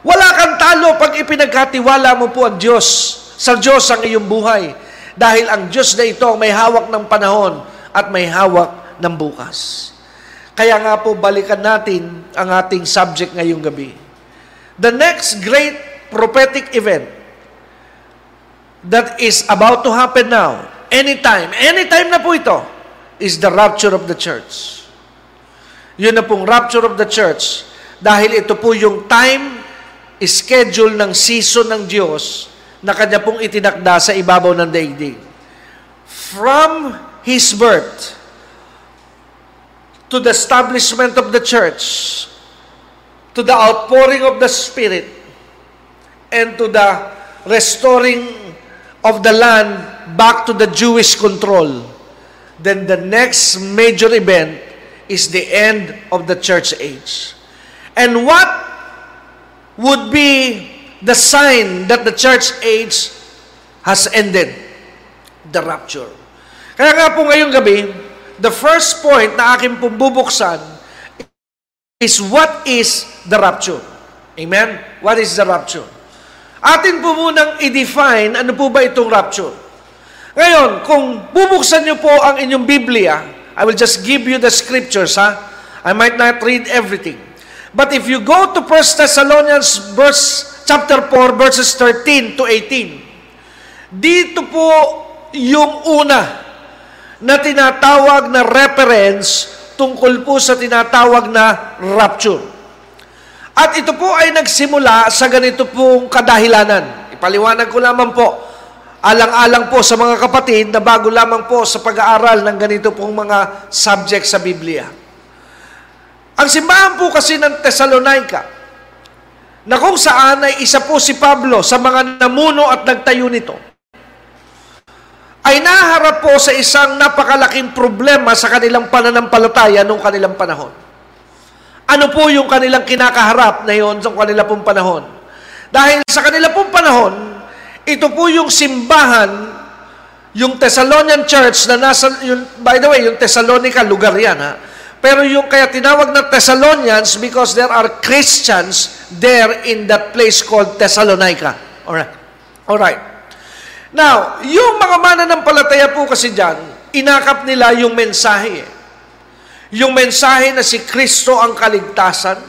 Wala kang talo pag ipinagkatiwala mo po ang Diyos. Sa Diyos ang iyong buhay. Dahil ang Diyos na ito may hawak ng panahon at may hawak ng bukas. Kaya nga po, balikan natin ang ating subject ngayong gabi. The next great prophetic event that is about to happen now, anytime, anytime na po ito, is the rapture of the church. Yun na pong rapture of the church dahil ito po yung time schedule ng season ng Diyos na kanya pong itinakda sa ibabaw ng daigdig. From His birth, to the establishment of the church, to the outpouring of the Spirit, and to the restoring of the land back to the Jewish control, then the next major event is the end of the church age. And what would be the sign that the church age has ended? The rapture. Kaya nga po ngayong gabi, the first point na aking pong is what is the rapture? Amen? What is the rapture? Atin po munang i-define ano po ba itong rapture. Ngayon, kung bubuksan niyo po ang inyong Biblia, I will just give you the scriptures, ha? I might not read everything. But if you go to 1 Thessalonians verse, chapter 4, verses 13 to 18, dito po yung una na tinatawag na reference tungkol po sa tinatawag na rapture. At ito po ay nagsimula sa ganito pong kadahilanan. Ipaliwanag ko lamang po, alang-alang po sa mga kapatid na bago lamang po sa pag-aaral ng ganito pong mga subject sa Biblia. Ang simbahan po kasi ng Thessalonica, na kung saan ay isa po si Pablo sa mga namuno at nagtayo nito ay naharap po sa isang napakalaking problema sa kanilang pananampalataya noong kanilang panahon. Ano po yung kanilang kinakaharap na yon sa kanila pong panahon? Dahil sa kanila pong panahon, ito po yung simbahan, yung Thessalonian Church na nasa, yung, by the way, yung Thessalonica, lugar yan ha. Pero yung kaya tinawag na Thessalonians because there are Christians there in that place called Thessalonica. Alright. Alright. Now, yung mga mananampalataya po kasi dyan, inakap nila yung mensahe. Yung mensahe na si Kristo ang kaligtasan,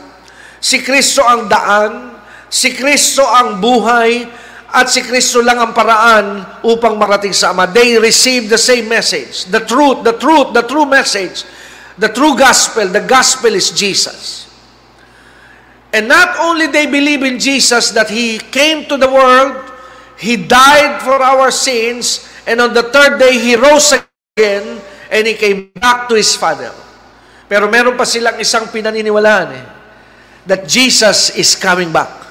si Kristo ang daan, si Kristo ang buhay, at si Kristo lang ang paraan upang marating sa Ama. They receive the same message. The truth, the truth, the true message. The true gospel, the gospel is Jesus. And not only they believe in Jesus that He came to the world He died for our sins, and on the third day, He rose again, and He came back to His Father. Pero meron pa silang isang pinaniniwalaan eh, that Jesus is coming back.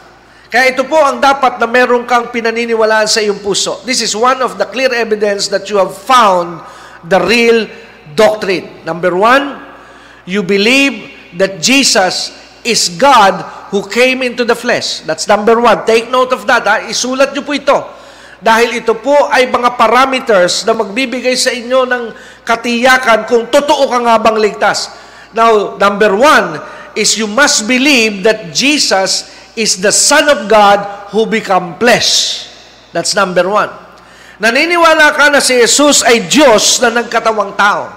Kaya ito po ang dapat na meron kang pinaniniwalaan sa iyong puso. This is one of the clear evidence that you have found the real doctrine. Number one, you believe that Jesus is God who came into the flesh. That's number one. Take note of that. Ha? Isulat nyo po ito. Dahil ito po ay mga parameters na magbibigay sa inyo ng katiyakan kung totoo ka nga bang ligtas. Now, number one is you must believe that Jesus is the Son of God who become flesh. That's number one. Naniniwala ka na si Jesus ay Diyos na nagkatawang tao.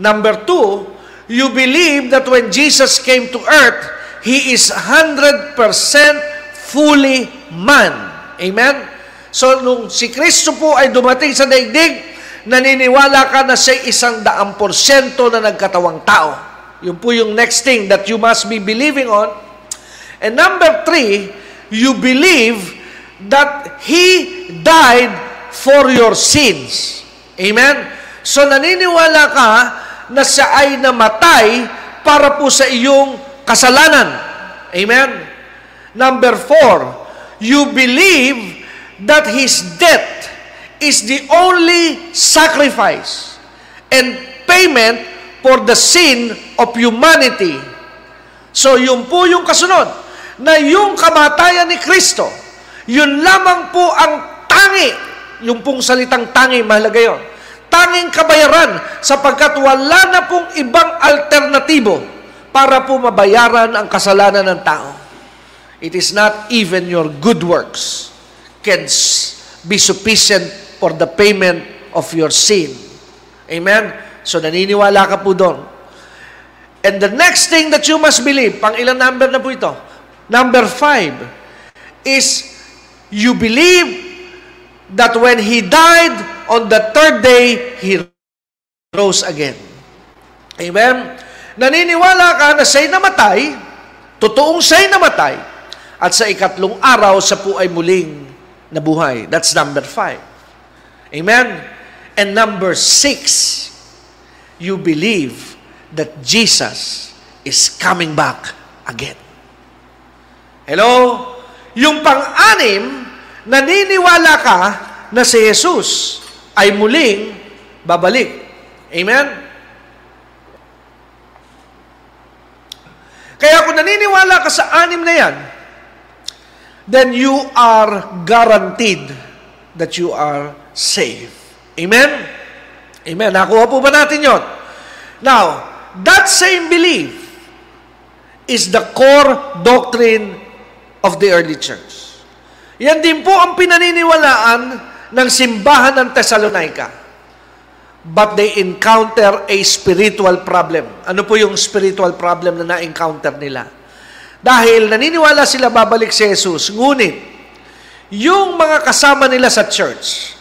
Number two, you believe that when Jesus came to earth, He is 100% fully man. Amen? So, nung si Kristo po ay dumating sa daigdig, naniniwala ka na siya isang daang porsyento na nagkatawang tao. Yun po yung next thing that you must be believing on. And number three, you believe that He died for your sins. Amen? So naniniwala ka na siya ay namatay para po sa iyong kasalanan. Amen? Number four, you believe that His death is the only sacrifice and payment for the sin of humanity. So yun po yung kasunod, na yung kamatayan ni Kristo, yun lamang po ang tangi, yung pong salitang tangi, mahalaga yun, tanging kabayaran sapagkat wala na pong ibang alternatibo para po mabayaran ang kasalanan ng tao. It is not even your good works can be sufficient for the payment of your sin. Amen? So naniniwala ka po doon. And the next thing that you must believe, pang ilang number na po ito? Number five is you believe that when He died on the third day, He rose again. Amen? Naniniwala ka na siya'y namatay, totoong siya'y namatay, at sa ikatlong araw, sa po ay muling nabuhay. That's number five. Amen? And number six, you believe that Jesus is coming back again. Hello? Yung pang-anim, naniniwala ka na si Jesus ay muling babalik. Amen? Kaya kung naniniwala ka sa anim na yan, then you are guaranteed that you are saved. Amen? Amen. Nakuha po ba natin yon? Now, that same belief is the core doctrine of the early church. Yan din po ang pinaniniwalaan ng simbahan ng Thessalonica. But they encounter a spiritual problem. Ano po yung spiritual problem na na-encounter nila? Dahil naniniwala sila babalik si Jesus, ngunit yung mga kasama nila sa church,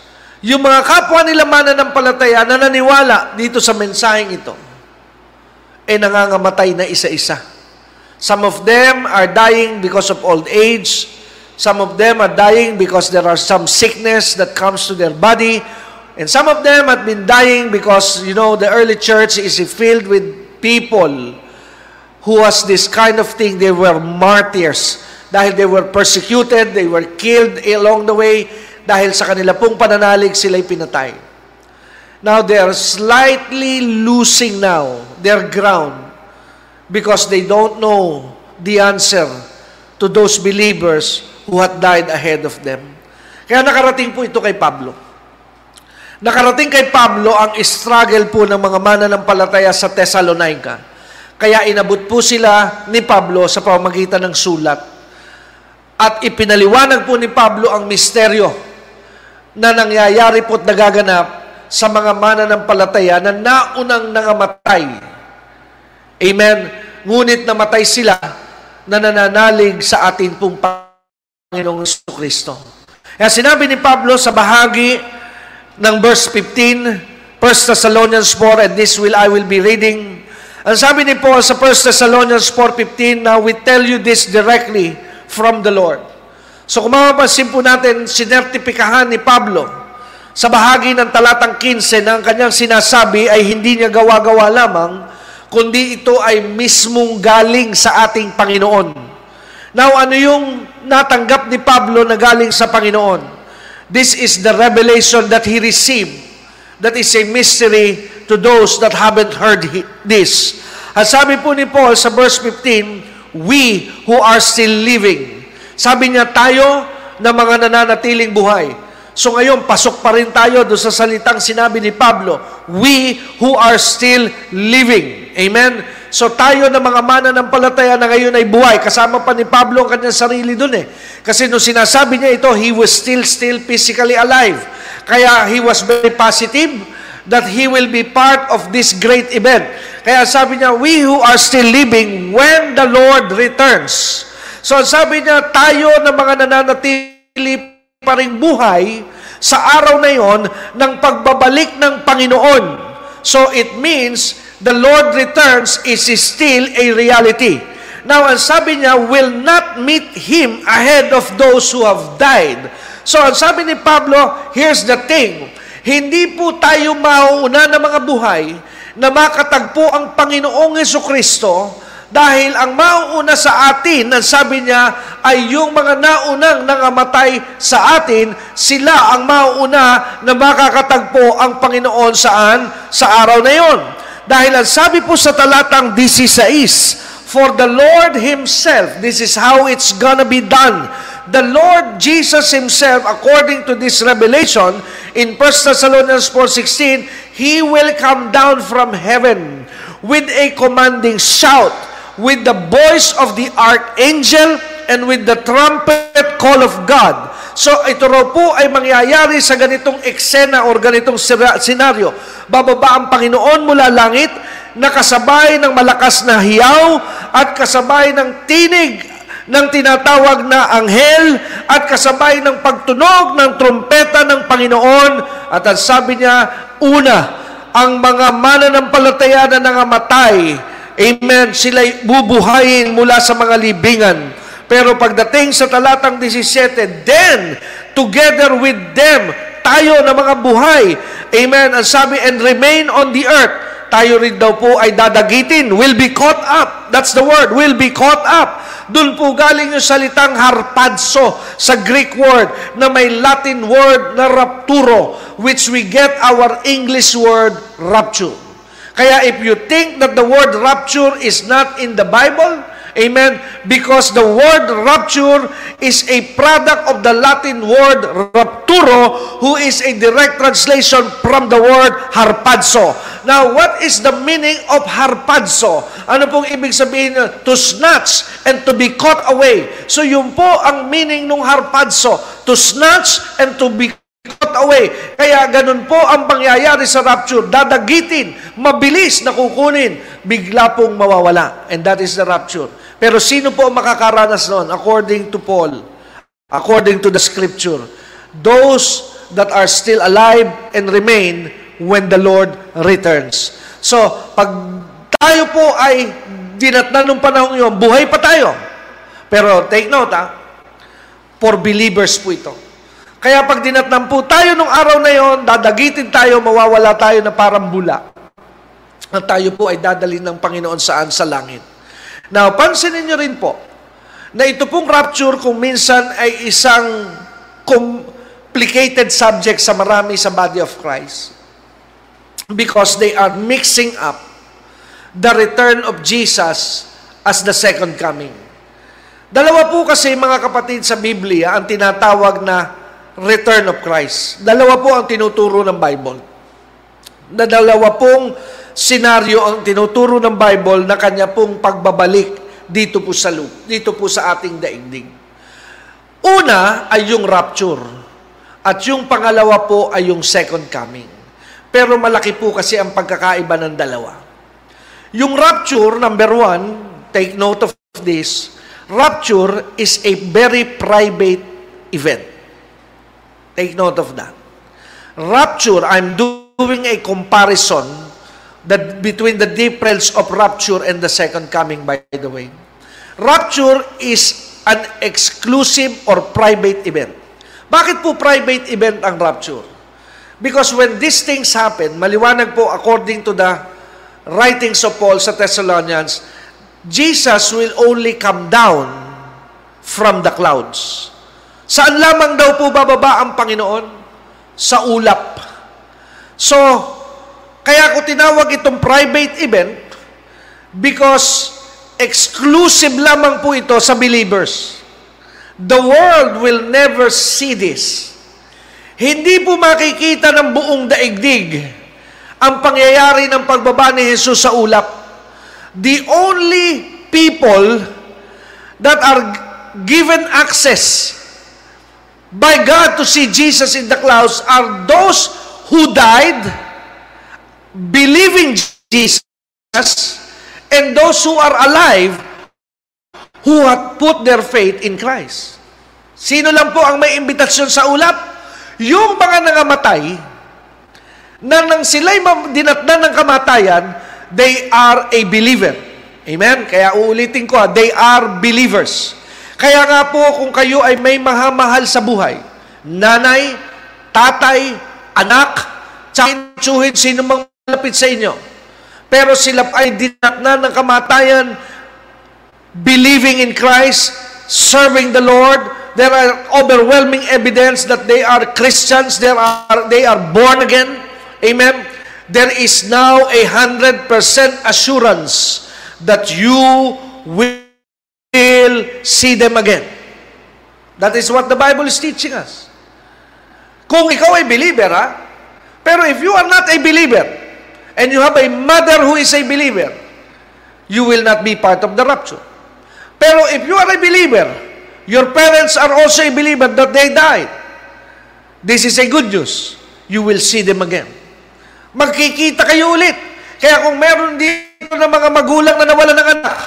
yung mga kapwa nila mananampalataya na naniwala dito sa mensaheng ito, eh nangangamatay na isa-isa. Some of them are dying because of old age. Some of them are dying because there are some sickness that comes to their body. And some of them have been dying because, you know, the early church is filled with people who has this kind of thing. They were martyrs. Dahil they were persecuted, they were killed along the way. Dahil sa kanila pong pananalig, sila'y pinatay. Now, they are slightly losing now their ground because they don't know the answer to those believers who had died ahead of them. Kaya nakarating po ito kay Pablo. Nakarating kay Pablo ang struggle po ng mga mananampalataya sa Thessalonica. Kaya inabot po sila ni Pablo sa pamamagitan ng sulat. At ipinaliwanag po ni Pablo ang misteryo na nangyayari po at nagaganap sa mga mananampalataya na naunang nangamatay. Amen. Ngunit namatay sila na nananalig sa atin pong Panginoong Kristo. Kaya sinabi ni Pablo sa bahagi ng verse 15, 1 Thessalonians 4, and this will I will be reading. Ang sabi ni Paul sa 1 Thessalonians 4.15, Now we tell you this directly from the Lord. So kung mapapansin po natin, sinertipikahan ni Pablo sa bahagi ng talatang 15 na ang kanyang sinasabi ay hindi niya gawa-gawa lamang, kundi ito ay mismong galing sa ating Panginoon. Now, ano yung natanggap ni Pablo na galing sa Panginoon? This is the revelation that he received. That is a mystery to those that haven't heard this. At sabi po ni Paul sa verse 15, we who are still living. Sabi niya, tayo na mga nananatiling buhay. So ngayon, pasok pa rin tayo doon sa salitang sinabi ni Pablo, we who are still living. Amen? So tayo na mga mana ng palataya na ngayon ay buhay. Kasama pa ni Pablo ang kanyang sarili doon eh. Kasi nung sinasabi niya ito, he was still, still physically alive. Kaya he was very positive that he will be part of this great event. Kaya sabi niya, we who are still living when the Lord returns. So sabi niya, tayo na mga nananatili pa rin buhay sa araw na yon ng pagbabalik ng Panginoon. So it means the Lord returns is still a reality. Now, ang sabi niya, will not meet Him ahead of those who have died. So, ang sabi ni Pablo, here's the thing. Hindi po tayo mauuna ng mga buhay na makatagpo ang Panginoong Yeso Kristo dahil ang mauuna sa atin, ang sabi niya, ay yung mga naunang nangamatay sa atin, sila ang mauuna na makakatagpo ang Panginoon saan? Sa araw na yon. Dahil ang sabi po sa talatang 16, For the Lord Himself, this is how it's gonna be done. The Lord Jesus Himself, according to this revelation, in 1 Thessalonians 4.16, He will come down from heaven with a commanding shout, with the voice of the archangel and with the trumpet call of God. So ito raw po ay mangyayari sa ganitong eksena or ganitong senaryo. Bababa ang Panginoon mula langit, nakasabay ng malakas na hiyaw at kasabay ng tinig ng tinatawag na anghel at kasabay ng pagtunog ng trumpeta ng Panginoon at ang sabi niya, una, ang mga mananampalataya na nangamatay Amen. Sila'y bubuhayin mula sa mga libingan. Pero pagdating sa talatang 17, then, together with them, tayo na mga buhay. Amen. Ang sabi, and remain on the earth. Tayo rin daw po ay dadagitin. Will be caught up. That's the word. Will be caught up. Doon po galing yung salitang harpadso sa Greek word na may Latin word na rapturo which we get our English word rapture. Kaya if you think that the word rapture is not in the Bible, Amen? Because the word rapture is a product of the Latin word rapturo, who is a direct translation from the word harpadso. Now, what is the meaning of harpadso? Ano pong ibig sabihin to snatch and to be caught away? So, yun po ang meaning ng harpadso. To snatch and to be cut away. Kaya ganun po ang pangyayari sa rapture. Dadagitin, mabilis na kukunin, bigla pong mawawala. And that is the rapture. Pero sino po makakaranas noon? According to Paul, according to the scripture, those that are still alive and remain when the Lord returns. So, pag tayo po ay dinatnan ng panahon yun, buhay pa tayo. Pero take note ha, for believers po ito. Kaya pag dinatnan po tayo nung araw na yon, dadagitin tayo, mawawala tayo na parang bula. At tayo po ay dadalhin ng Panginoon saan? Sa langit. Now, pansinin niyo rin po, na ito pong rapture kung minsan ay isang complicated subject sa marami sa body of Christ. Because they are mixing up the return of Jesus as the second coming. Dalawa po kasi mga kapatid sa Biblia ang tinatawag na return of Christ. Dalawa po ang tinuturo ng Bible. Na dalawa pong senaryo ang tinuturo ng Bible na kanya pong pagbabalik dito po sa loop, dito po sa ating daigdig. Una ay yung rapture. At yung pangalawa po ay yung second coming. Pero malaki po kasi ang pagkakaiba ng dalawa. Yung rapture, number one, take note of this, rapture is a very private event. Take note of that. Rapture, I'm doing a comparison that between the difference of rapture and the second coming, by the way. Rapture is an exclusive or private event. Bakit po private event ang rapture? Because when these things happen, maliwanag po according to the writings of Paul sa Thessalonians, Jesus will only come down from the clouds. Saan lamang daw po bababa ang Panginoon? Sa ulap. So, kaya ko tinawag itong private event because exclusive lamang po ito sa believers. The world will never see this. Hindi po makikita ng buong daigdig ang pangyayari ng pagbaba ni Jesus sa ulap. The only people that are given access by God to see Jesus in the clouds are those who died believing Jesus and those who are alive who have put their faith in Christ. Sino lang po ang may imbitasyon sa ulap? Yung mga nangamatay, na nang sila'y dinatnan ng kamatayan, they are a believer. Amen? Kaya uulitin ko, they are believers. Kaya nga po, kung kayo ay may mahamahal sa buhay, nanay, tatay, anak, tsuhin, sino mang malapit sa inyo, pero sila ay dinatnan ng kamatayan, believing in Christ, serving the Lord, there are overwhelming evidence that they are Christians, they are, they are born again. Amen. There is now a hundred percent assurance that you will see them again. That is what the Bible is teaching us. Kung ikaw ay believer, ha? Pero if you are not a believer, and you have a mother who is a believer, you will not be part of the rapture. Pero if you are a believer, Your parents are also a believer that they died. This is a good news. You will see them again. Magkikita kayo ulit. Kaya kung meron dito ng mga magulang na nawala ng anak,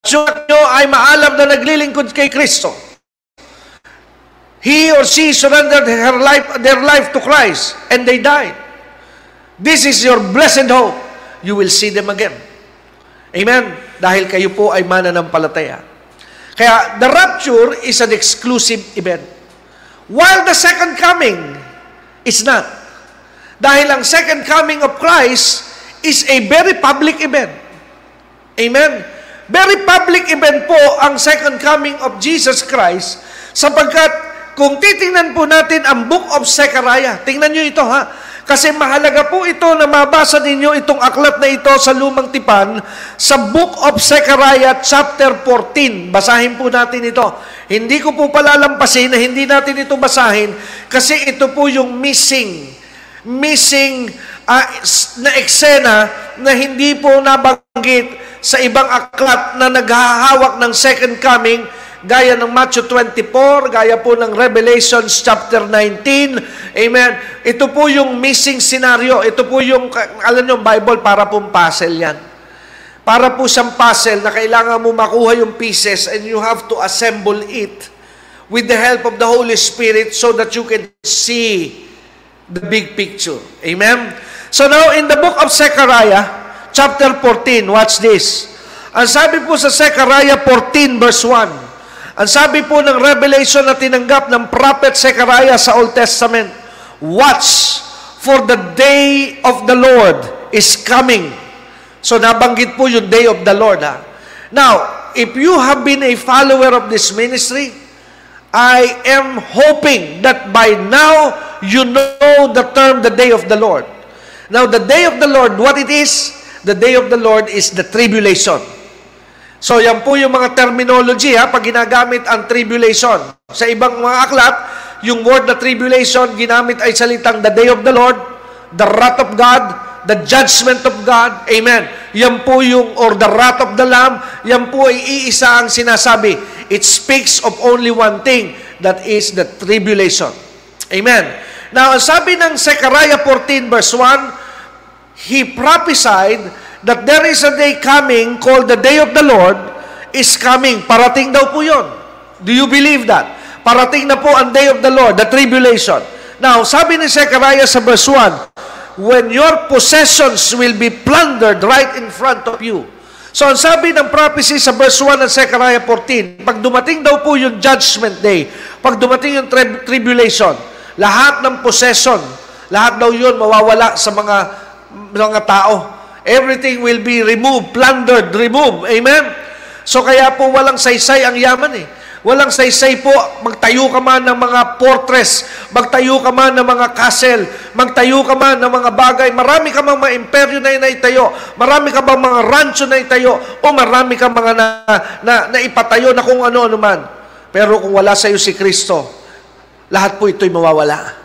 at nyo ay maalam na naglilingkod kay Kristo, he or she surrendered her life, their life to Christ and they died. This is your blessed hope. You will see them again. Amen? Dahil kayo po ay mananampalataya. Kaya the rapture is an exclusive event. While the second coming is not. Dahil ang second coming of Christ is a very public event. Amen? Very public event po ang second coming of Jesus Christ sapagkat kung titingnan po natin ang book of Zechariah, tingnan nyo ito ha, kasi mahalaga po ito na mabasa ninyo itong aklat na ito sa Lumang Tipan sa Book of Zechariah chapter 14. Basahin po natin ito. Hindi ko po palalampasin na hindi natin ito basahin kasi ito po yung missing missing uh, na eksena na hindi po nabanggit sa ibang aklat na naghahawak ng second coming gaya ng Matthew 24, gaya po ng Revelations chapter 19. Amen. Ito po yung missing scenario. Ito po yung, alam nyo, Bible para pong puzzle yan. Para po siyang puzzle na kailangan mo makuha yung pieces and you have to assemble it with the help of the Holy Spirit so that you can see the big picture. Amen? So now, in the book of Zechariah, chapter 14, watch this. Ang sabi po sa Zechariah 14 verse 1, ang sabi po ng revelation na tinanggap ng prophet Zechariah sa Old Testament, Watch, for the day of the Lord is coming. So nabanggit po yung day of the Lord. Ha? Now, if you have been a follower of this ministry, I am hoping that by now you know the term the day of the Lord. Now, the day of the Lord, what it is? The day of the Lord is the tribulation. So yan po yung mga terminology ha, pag ginagamit ang tribulation. Sa ibang mga aklat, yung word na tribulation, ginamit ay salitang the day of the Lord, the wrath of God, the judgment of God. Amen. Yan po yung, or the wrath of the Lamb, yan po ay iisa ang sinasabi. It speaks of only one thing, that is the tribulation. Amen. Now, sabi ng Zechariah 14 verse 1, He prophesied that there is a day coming called the day of the Lord is coming. Parating daw po yon. Do you believe that? Parating na po ang day of the Lord, the tribulation. Now, sabi ni Zechariah sa verse 1, when your possessions will be plundered right in front of you. So, ang sabi ng prophecy sa verse 1 ng Zechariah 14, pag dumating daw po yung judgment day, pag dumating yung tri- tribulation, lahat ng possession, lahat daw yun mawawala sa mga mga tao. Everything will be removed, plundered, removed. Amen? So kaya po walang saysay ang yaman eh. Walang saysay po, magtayo ka man ng mga fortress, magtayo ka man ng mga castle, magtayo ka man ng mga bagay, marami ka mang mga imperyo na inaitayo, marami ka bang mga rancho na itayo, o marami ka mga na, na, na ipatayo na kung ano-ano man. Pero kung wala sa iyo si Kristo, lahat po ito'y mawawala.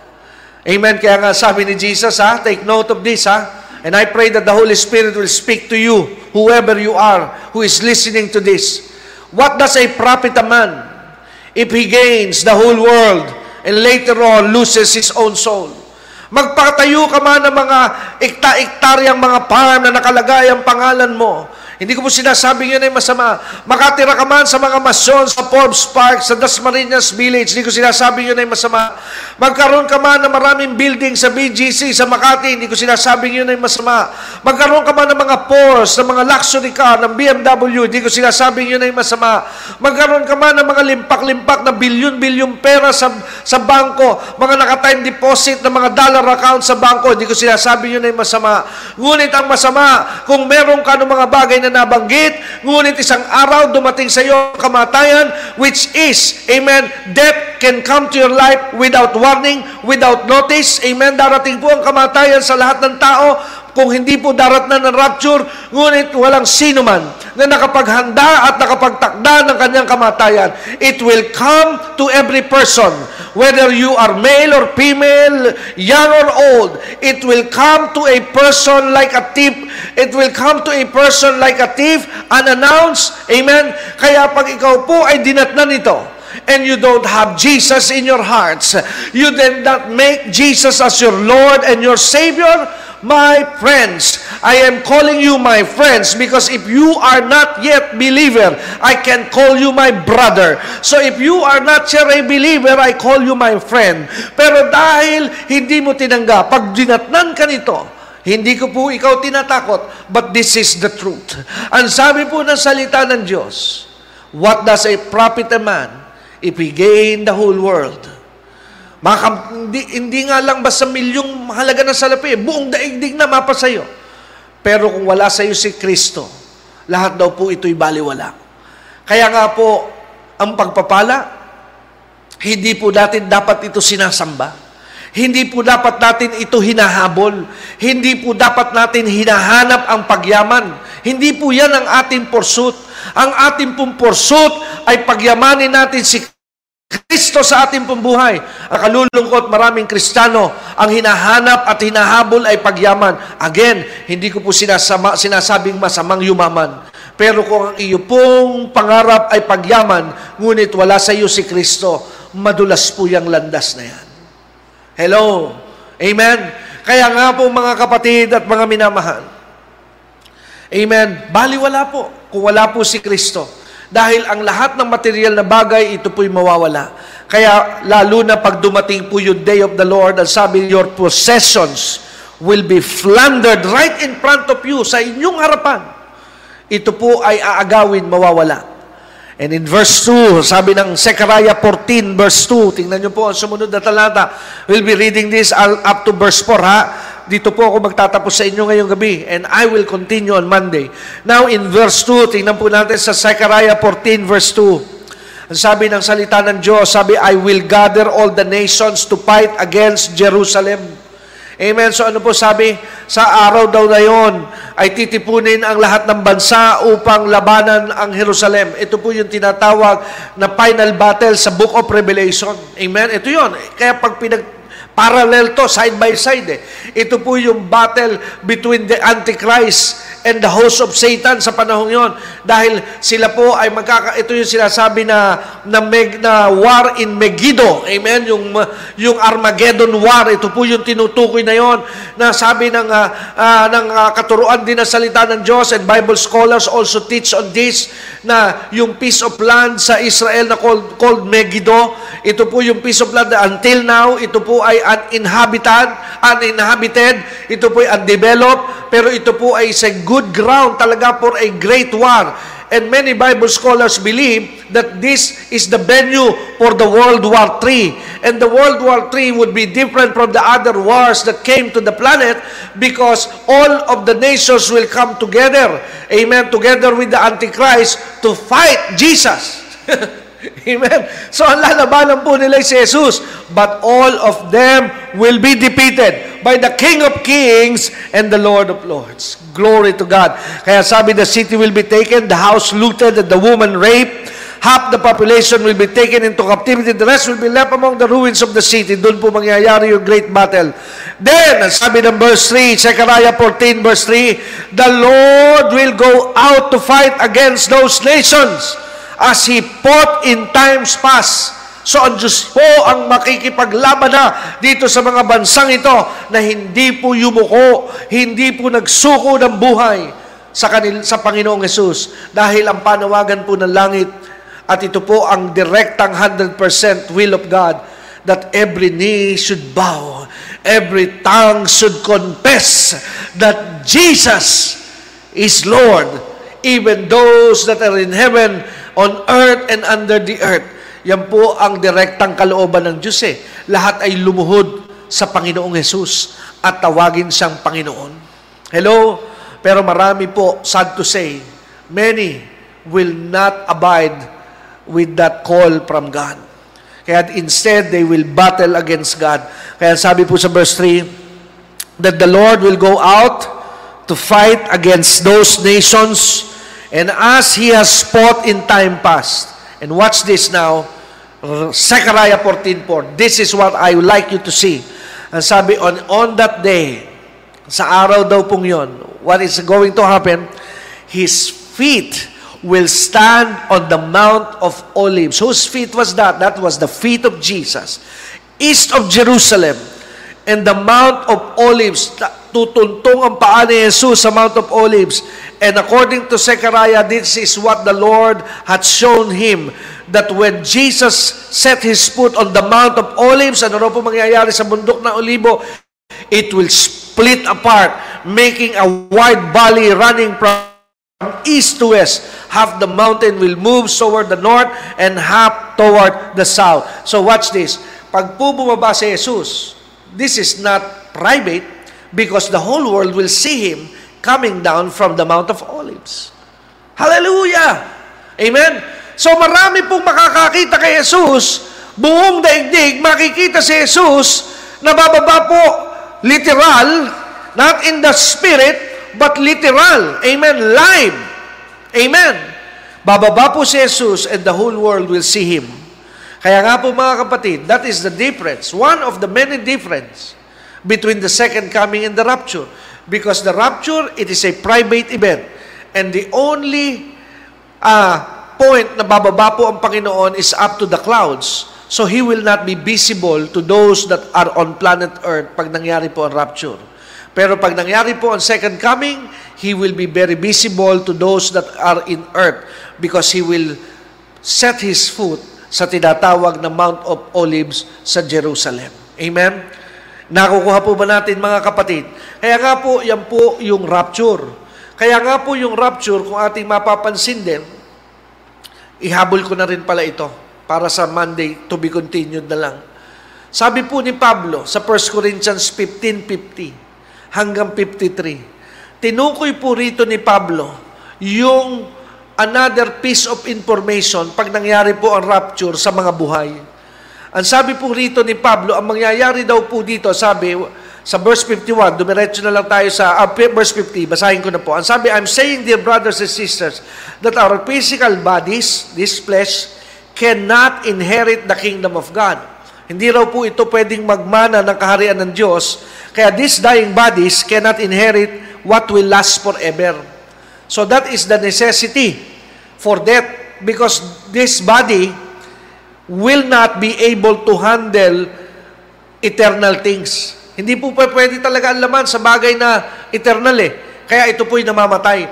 Amen? Kaya nga sabi ni Jesus, ha, take note of this, ha, And I pray that the Holy Spirit will speak to you, whoever you are, who is listening to this. What does a profit a man if he gains the whole world and later on loses his own soul? Magpatayo ka man ng mga ikta-iktaryang mga farm na nakalagay ang pangalan mo. Hindi ko po sinasabing yun ay masama. Makatira ka man sa mga masyon, sa Forbes Park, sa Dasmariñas Village, hindi ko sinasabing yun ay masama. Magkaroon ka man ng maraming building sa BGC, sa Makati, hindi ko sinasabing yun ay masama. Magkaroon ka man ng mga Porsche, ng mga luxury car, ng BMW, hindi ko sinasabing yun ay masama. Magkaroon ka man ng mga limpak-limpak na bilyon-bilyon pera sa, sa bangko, mga naka-time deposit na mga dollar account sa bangko, hindi ko sinasabing yun ay masama. Ngunit ang masama, kung meron ka ng mga bagay na nabanggit, ngunit isang araw dumating sa iyo kamatayan, which is, amen, death can come to your life without warning, without notice, amen, darating po ang kamatayan sa lahat ng tao, kung hindi po darat na ng rapture, ngunit walang sino man na nakapaghanda at nakapagtakda ng kanyang kamatayan. It will come to every person, whether you are male or female, young or old. It will come to a person like a thief. It will come to a person like a thief, unannounced. Amen? Kaya pag ikaw po ay dinatnan ito, and you don't have Jesus in your hearts, you did not make Jesus as your Lord and your Savior, my friends. I am calling you my friends because if you are not yet believer, I can call you my brother. So if you are not yet a believer, I call you my friend. Pero dahil hindi mo tinanggap, pag dinatnan ka nito, hindi ko po ikaw tinatakot, but this is the truth. Ang sabi po ng salita ng Diyos, What does a profit a man if he gain the whole world Maka, hindi, hindi nga lang basta milyong mahalaga ng salapi, buong daigdig na mapa sa'yo. Pero kung wala sa'yo si Kristo, lahat daw po ito'y baliwala. Kaya nga po, ang pagpapala, hindi po natin dapat ito sinasamba. Hindi po dapat natin ito hinahabol. Hindi po dapat natin hinahanap ang pagyaman. Hindi po yan ang ating pursuit. Ang ating pong pursuit ay pagyamanin natin si Kristo sa ating pambuhay. Ang kalulungkot, maraming Kristiyano, ang hinahanap at hinahabol ay pagyaman. Again, hindi ko po sinasama, sinasabing masamang yumaman. Pero kung ang iyo pong pangarap ay pagyaman, ngunit wala sa iyo si Kristo, madulas po yung landas na yan. Hello? Amen? Kaya nga po mga kapatid at mga minamahal, Amen? Baliwala po kung wala po si Kristo. Dahil ang lahat ng material na bagay, ito po'y mawawala. Kaya lalo na pag dumating po yung day of the Lord, ang sabi, your possessions will be plundered right in front of you, sa inyong harapan. Ito po ay aagawin, mawawala. And in verse 2, sabi ng Zechariah 14, verse 2, tingnan nyo po ang sumunod na talata. We'll be reading this up to verse 4, ha? dito po ako magtatapos sa inyo ngayong gabi and I will continue on Monday. Now in verse 2, tingnan po natin sa Zechariah 14 verse 2. Ang sabi ng salita ng Diyos, sabi, I will gather all the nations to fight against Jerusalem. Amen. So ano po sabi? Sa araw daw na yon ay titipunin ang lahat ng bansa upang labanan ang Jerusalem. Ito po yung tinatawag na final battle sa Book of Revelation. Amen. Ito yon. Kaya pag pinag Parallel to, side by side eh. Ito po yung battle between the Antichrist and the host of Satan sa panahon yon dahil sila po ay magkaka ito yung sinasabi na na, meg, na war in Megiddo. Amen? Yung yung Armageddon war. Ito po yung tinutukoy na yon na sabi ng uh, uh, ng uh, katuruan din ng salita ng Diyos. And Bible scholars also teach on this na yung piece of land sa Israel na called, called Megiddo ito po yung piece of land until now ito po ay uninhabited uninhabited. Ito po ay undeveloped. Pero ito po ay sa good ground talaga for a great war. And many Bible scholars believe that this is the venue for the World War III. And the World War III would be different from the other wars that came to the planet because all of the nations will come together, amen, together with the Antichrist to fight Jesus. <laughs> <laughs> Amen. So ang lalabanan po nila si Jesus, but all of them will be defeated by the King of Kings and the Lord of Lords. Glory to God. Kaya sabi, the city will be taken, the house looted, and the woman raped. Half the population will be taken into captivity. The rest will be left among the ruins of the city. Doon po mangyayari yung great battle. Then, sabi ng verse 3, Zechariah 14 verse 3, The Lord will go out to fight against those nations as He fought in times past. So ang Diyos po ang makikipaglaban na dito sa mga bansang ito na hindi po yumuko, hindi po nagsuko ng buhay sa, kanil, sa Panginoong Yesus dahil ang panawagan po ng langit at ito po ang direktang 100% will of God that every knee should bow, every tongue should confess that Jesus is Lord, even those that are in heaven, on earth, and under the earth. Yan po ang direktang kalooban ng Diyos eh. Lahat ay lumuhod sa Panginoong Yesus at tawagin siyang Panginoon. Hello? Pero marami po, sad to say, many will not abide with that call from God. Kaya instead, they will battle against God. Kaya sabi po sa verse 3, that the Lord will go out to fight against those nations and as He has fought in time past. And watch this now, Zechariah 14.4. This is what I would like you to see. Ang sabi, on, on that day, sa araw daw pong yon, what is going to happen? His feet will stand on the Mount of Olives. Whose feet was that? That was the feet of Jesus. East of Jerusalem. And the Mount of Olives, tutuntong ang paa ni Jesus sa Mount of Olives. And according to Zechariah, this is what the Lord had shown him that when Jesus set his foot on the Mount of Olives, ano raw po mangyayari sa bundok na Olibo? It will split apart, making a wide valley running from east to west, half the mountain will move toward the north and half toward the south. So watch this. Pag po bumaba si Jesus, this is not private because the whole world will see Him coming down from the Mount of Olives. Hallelujah! Amen? So marami pong makakakita kay Jesus, buong daigdig, makikita si Jesus na bababa po literal, not in the spirit, but literal. Amen. Live. Amen. Bababa po si Jesus and the whole world will see Him. Kaya nga po mga kapatid, that is the difference. One of the many difference between the second coming and the rapture. Because the rapture, it is a private event. And the only uh, point na bababa po ang Panginoon is up to the clouds. So He will not be visible to those that are on planet Earth pag nangyari po ang rapture. Pero pag nangyari po ang second coming, He will be very visible to those that are in earth because He will set His foot sa tinatawag na Mount of Olives sa Jerusalem. Amen? Nakukuha po ba natin mga kapatid? Kaya nga po, yan po yung rapture. Kaya nga po yung rapture, kung ating mapapansin din, ihabol ko na rin pala ito para sa Monday to be continued na lang. Sabi po ni Pablo sa 1 Corinthians 15.50, hanggang 53. Tinukoy po rito ni Pablo yung another piece of information pag nangyari po ang rapture sa mga buhay. Ang sabi po rito ni Pablo, ang mangyayari daw po dito, sabi sa verse 51, dumiretso na lang tayo sa uh, verse 50, basahin ko na po. Ang sabi, I'm saying, dear brothers and sisters, that our physical bodies, this flesh, cannot inherit the kingdom of God. Hindi raw po ito pwedeng magmana ng kaharian ng Diyos kaya these dying bodies cannot inherit what will last forever. So that is the necessity for death because this body will not be able to handle eternal things. Hindi po pwede talaga ang laman sa bagay na eternal eh. Kaya ito po'y namamatay.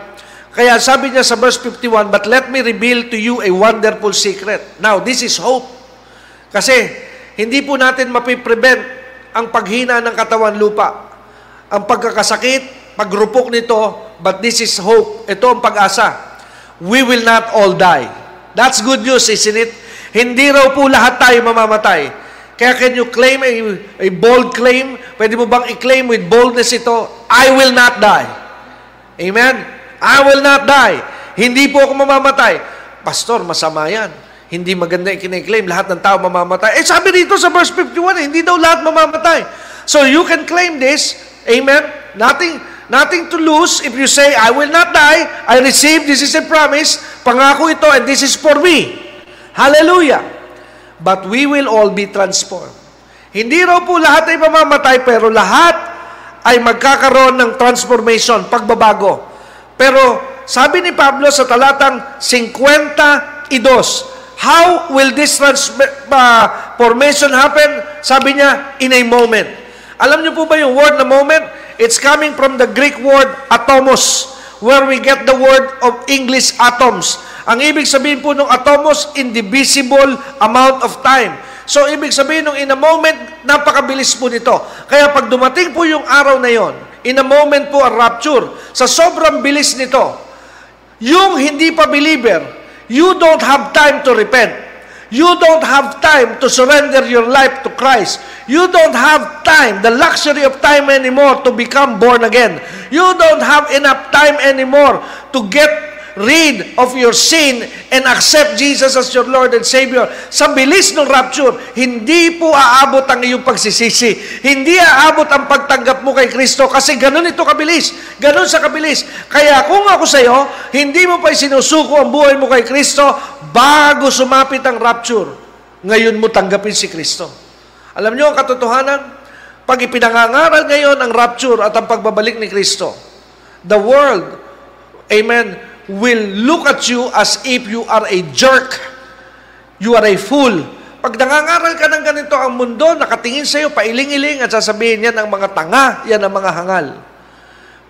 Kaya sabi niya sa verse 51, But let me reveal to you a wonderful secret. Now, this is hope. Kasi, hindi po natin mapiprevent ang paghina ng katawan lupa. Ang pagkakasakit, pagrupok nito, but this is hope. Ito ang pag-asa. We will not all die. That's good news, isn't it? Hindi raw po lahat tayo mamamatay. Kaya can you claim a, a bold claim? Pwede mo bang i-claim with boldness ito? I will not die. Amen? I will not die. Hindi po ako mamamatay. Pastor, masama yan hindi maganda kiniklaim, lahat ng tao mamamatay. Eh sabi dito sa verse 51, eh, hindi daw lahat mamamatay. So you can claim this, amen, nothing, nothing to lose if you say, I will not die, I receive, this is a promise, pangako ito, and this is for me. Hallelujah. But we will all be transformed. Hindi raw po lahat ay mamamatay, pero lahat ay magkakaroon ng transformation, pagbabago. Pero sabi ni Pablo sa talatang 52, How will this transformation happen? Sabi niya, in a moment. Alam niyo po ba yung word na moment? It's coming from the Greek word atomos, where we get the word of English atoms. Ang ibig sabihin po ng atomos, indivisible amount of time. So, ibig sabihin nung in a moment, napakabilis po nito. Kaya pag dumating po yung araw na yon, in a moment po ang rapture, sa sobrang bilis nito, yung hindi pa believer, you don't have time to repent. You don't have time to surrender your life to Christ. You don't have time, the luxury of time anymore to become born again. You don't have enough time anymore to get rid of your sin and accept Jesus as your Lord and Savior. Sa bilis ng rapture, hindi po aabot ang iyong pagsisisi. Hindi aabot ang pagtanggap mo kay Kristo kasi ganun ito kabilis. Ganun sa kabilis. Kaya kung ako sa iyo, hindi mo pa sinusuko ang buhay mo kay Kristo bago sumapit ang rapture. Ngayon mo tanggapin si Kristo. Alam niyo ang katotohanan? Pag ipinangangaral ngayon ang rapture at ang pagbabalik ni Kristo, the world, amen, will look at you as if you are a jerk. You are a fool. Pag nangangaral ka ng ganito ang mundo, nakatingin sa iyo, pailing-iling at sasabihin yan ang mga tanga, yan ang mga hangal.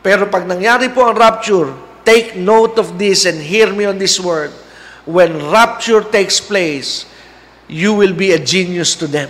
Pero pag nangyari po ang rapture, take note of this and hear me on this word. When rapture takes place, you will be a genius to them.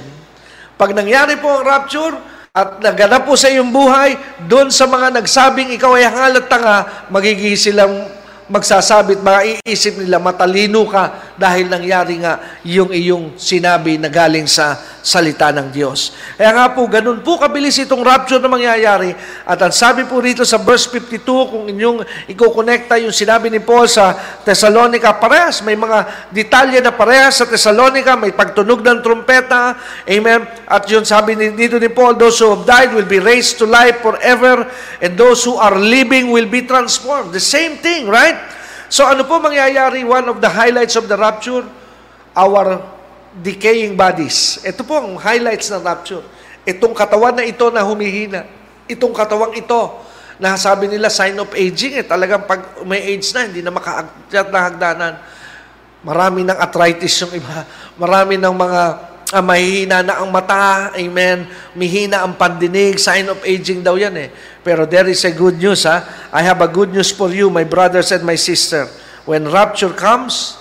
Pag nangyari po ang rapture, at naganap po sa iyong buhay, doon sa mga nagsabing ikaw ay hangal at tanga, magiging silang magsasabit, maiisip nila, matalino ka dahil nangyari nga yung iyong sinabi na galing sa salita ng Diyos. Kaya nga po, ganun po kabilis itong rapture na mangyayari. At ang sabi po rito sa verse 52, kung inyong ikukonekta yung sinabi ni Paul sa Thessalonica, parehas, may mga detalye na parehas sa Thessalonica, may pagtunog ng trumpeta, amen. At yun sabi dito ni Paul, those who have died will be raised to life forever, and those who are living will be transformed. The same thing, right? So ano po mangyayari? One of the highlights of the rapture, our decaying bodies. Ito po ang highlights ng rapture. Itong katawan na ito na humihina. Itong katawang ito na sabi nila sign of aging. Eh, talagang pag may age na, hindi na makaakyat na hagdanan. Marami ng arthritis yung iba. Marami ng mga ah, mahihina na ang mata, amen, mihina ang pandinig, sign of aging daw yan eh. Pero there is a good news ha. I have a good news for you, my brothers and my sister. When rapture comes,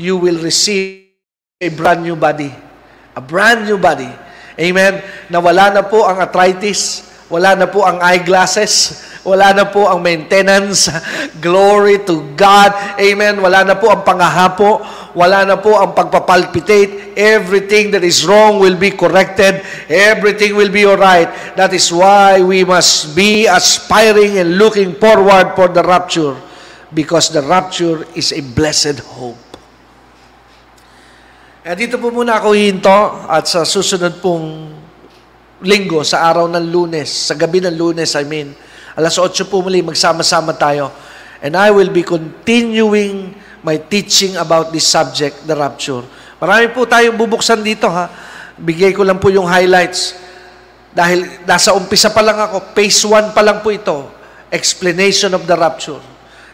you will receive a brand new body. A brand new body. Amen. Na wala na po ang arthritis, wala na po ang eyeglasses, wala na po ang maintenance. <laughs> Glory to God. Amen. Wala na po ang pangahapo. Wala na po ang pagpapalpitate. Everything that is wrong will be corrected. Everything will be alright. That is why we must be aspiring and looking forward for the rapture. Because the rapture is a blessed hope. Eh, dito po muna ako hinto at sa susunod pong linggo, sa araw ng lunes, sa gabi ng lunes, I mean, alas 8 po muli, magsama-sama tayo. And I will be continuing my teaching about this subject, the rapture. Marami po tayong bubuksan dito ha. Bigay ko lang po yung highlights. Dahil nasa umpisa pa lang ako, phase 1 pa lang po ito, explanation of the rapture.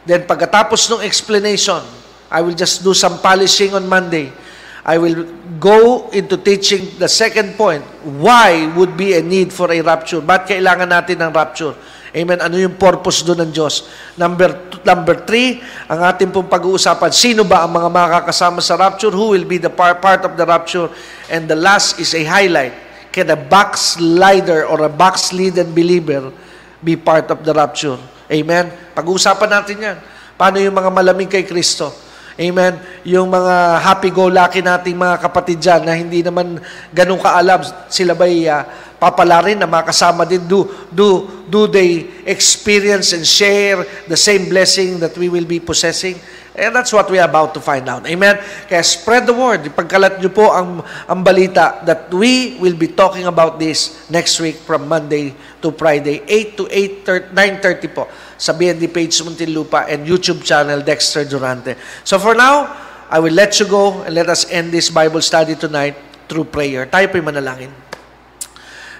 Then pagkatapos ng explanation, I will just do some polishing on Monday. I will go into teaching the second point. Why would be a need for a rapture? Ba't kailangan natin ng rapture? Amen. Ano yung purpose doon ng Diyos? Number, number three, ang ating pong pag-uusapan, sino ba ang mga makakasama sa rapture? Who will be the par- part of the rapture? And the last is a highlight. Can a backslider or a backslidden believer be part of the rapture? Amen. Pag-uusapan natin yan. Paano yung mga malamig kay Kristo? Amen. Yung mga happy-go-lucky nating mga kapatid dyan na hindi naman ganun kaalam, sila ba'y uh, papala rin na makasama din? Do, do, do they experience and share the same blessing that we will be possessing? And that's what we are about to find out. Amen? Kaya spread the word. Ipagkalat nyo po ang, ang balita that we will be talking about this next week from Monday to Friday, 8 to 8, 9.30 po sa BND page Muntinlupa and YouTube channel Dexter Durante. So for now, I will let you go and let us end this Bible study tonight through prayer. Tayo po'y manalangin.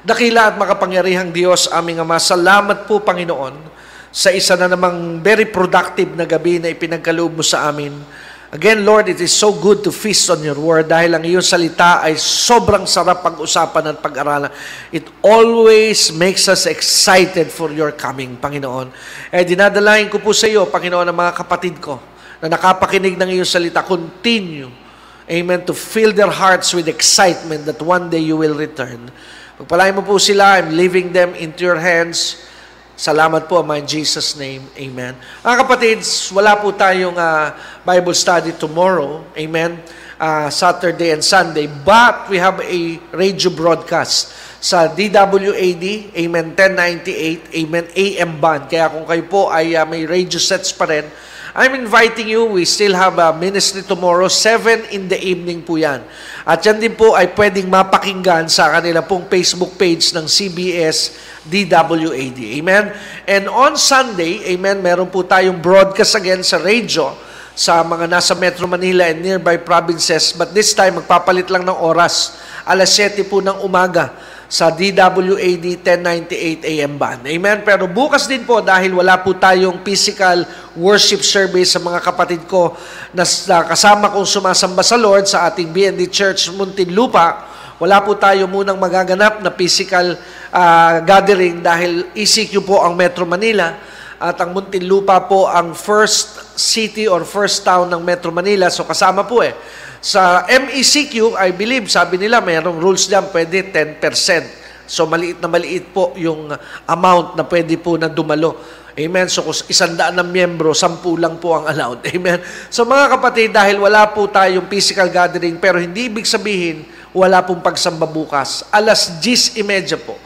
Dakila at makapangyarihang Diyos, aming Ama, salamat po Panginoon sa isa na namang very productive na gabi na ipinagkaloob mo sa amin. Again, Lord, it is so good to feast on your word dahil ang iyong salita ay sobrang sarap pag-usapan at pag-aralan. It always makes us excited for your coming, Panginoon. Eh, dinadalahin ko po sa iyo, Panginoon, ang mga kapatid ko na nakapakinig ng iyong salita, continue, amen, to fill their hearts with excitement that one day you will return. Pagpalain mo po sila, I'm leaving them into your hands. Salamat po, Ama, in Jesus' name. Amen. Mga kapatid, wala po tayong uh, Bible study tomorrow. Amen. Uh, Saturday and Sunday. But we have a radio broadcast sa DWAD, Amen, 1098, Amen, AM band. Kaya kung kayo po ay uh, may radio sets pa rin, I'm inviting you, we still have a ministry tomorrow, 7 in the evening po yan. At yan din po ay pwedeng mapakinggan sa kanila pong Facebook page ng CBS DWAD. Amen? And on Sunday, amen, meron po tayong broadcast again sa radio sa mga nasa Metro Manila and nearby provinces. But this time, magpapalit lang ng oras. Alas 7 po ng umaga sa DWAD 1098 AM band. Amen? Pero bukas din po dahil wala po tayong physical worship service sa mga kapatid ko na, kasama kong sumasamba sa Lord sa ating BND Church Muntinlupa, wala po tayo munang magaganap na physical uh, gathering dahil ECQ po ang Metro Manila at ang Muntinlupa po ang first city or first town ng Metro Manila. So kasama po eh. Sa MECQ, I believe, sabi nila, mayroong rules diyan, pwede 10%. So maliit na maliit po yung amount na pwede po na dumalo. Amen. So kung isang daan ng miyembro, sampu lang po ang allowed. <laughs> Amen. So mga kapatid, dahil wala po tayong physical gathering, pero hindi ibig sabihin, wala pong pagsamba bukas. Alas 10.30 po.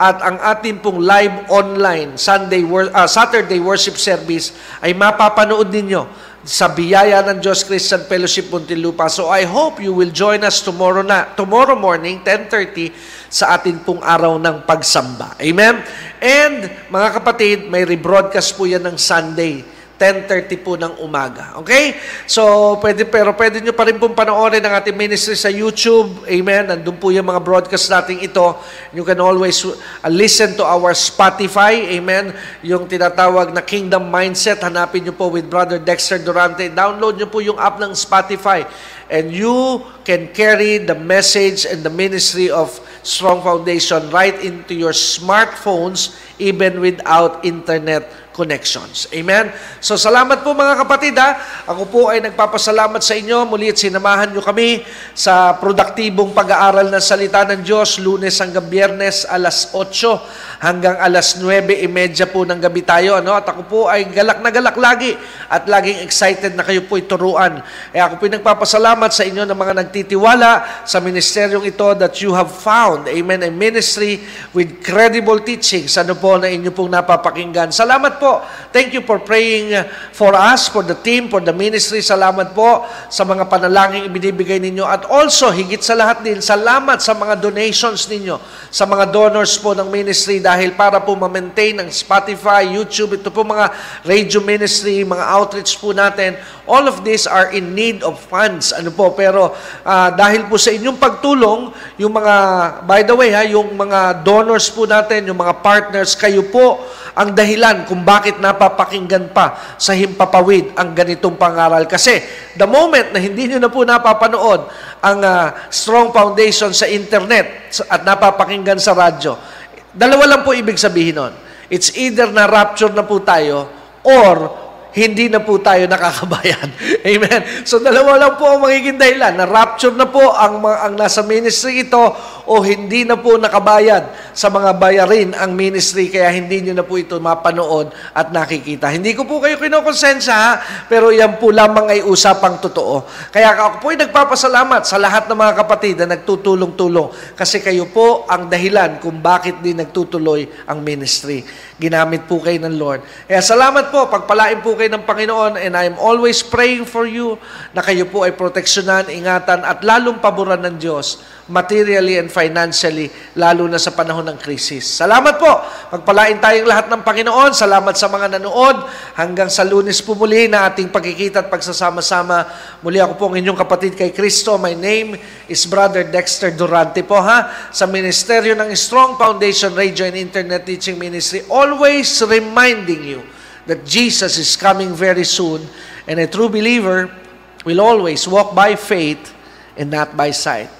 At ang ating pong live online Sunday uh, Saturday worship service ay mapapanood ninyo sa biyaya ng Diyos Christian Fellowship Muntinlupa. So I hope you will join us tomorrow na tomorrow morning 10:30 sa atin pong araw ng pagsamba. Amen. And mga kapatid, may rebroadcast po 'yan ng Sunday 10.30 po ng umaga. Okay? So, pwede, pero pwede nyo pa rin pong panoorin ang ating ministry sa YouTube. Amen? Nandun po yung mga broadcast natin ito. You can always uh, listen to our Spotify. Amen? Yung tinatawag na Kingdom Mindset. Hanapin nyo po with Brother Dexter Durante. Download nyo po yung app ng Spotify. And you can carry the message and the ministry of Strong Foundation right into your smartphones even without internet connections. Amen? So salamat po mga kapatid ha. Ako po ay nagpapasalamat sa inyo. Muli at sinamahan nyo kami sa produktibong pag-aaral ng salita ng Diyos lunes hanggang biyernes alas 8 hanggang alas 9.30 po ng gabi tayo. Ano? At ako po ay galak na galak lagi at laging excited na kayo po ituruan. Eh ako po nagpapasalamat sa inyo ng mga nagtitiwala sa ministeryong ito that you have found, amen, a ministry with credible teachings. Ano po na inyo pong napapakinggan. Salamat po Thank you for praying for us, for the team, for the ministry. Salamat po sa mga panalangin ibinibigay ninyo. At also, higit sa lahat din, salamat sa mga donations ninyo, sa mga donors po ng ministry dahil para po ma-maintain ang Spotify, YouTube, ito po mga radio ministry, mga outreach po natin, all of these are in need of funds. Ano po, pero uh, dahil po sa inyong pagtulong, yung mga, by the way ha, yung mga donors po natin, yung mga partners, kayo po ang dahilan kung bakit napapakinggan pa sa himpapawid ang ganitong pangaral. Kasi the moment na hindi nyo na po napapanood ang uh, strong foundation sa internet at napapakinggan sa radyo, dalawa lang po ibig sabihin nun. It's either na rapture na po tayo or hindi na po tayo nakakabayan. <laughs> Amen. So dalawa lang po ang magiging dahilan. Na rapture na po ang, ang nasa ministry ito o hindi na po nakabayad sa mga bayarin ang ministry kaya hindi nyo na po ito mapanood at nakikita. Hindi ko po kayo kinokonsensya ha, pero yan po lamang ay usapang totoo. Kaya ako po ay nagpapasalamat sa lahat ng mga kapatid na nagtutulong-tulong kasi kayo po ang dahilan kung bakit din nagtutuloy ang ministry. Ginamit po kayo ng Lord. Kaya salamat po, pagpalain po kayo ng Panginoon and I'm always praying for you na kayo po ay proteksyonan, ingatan at lalong paboran ng Diyos materially and financially, lalo na sa panahon ng krisis. Salamat po. Magpalain tayong lahat ng Panginoon. Salamat sa mga nanood. Hanggang sa lunes po muli na ating pagkikita at pagsasama-sama. Muli ako po ang inyong kapatid kay Kristo. My name is Brother Dexter Durante po ha. Sa Ministeryo ng Strong Foundation Radio and Internet Teaching Ministry. Always reminding you that Jesus is coming very soon. And a true believer will always walk by faith and not by sight.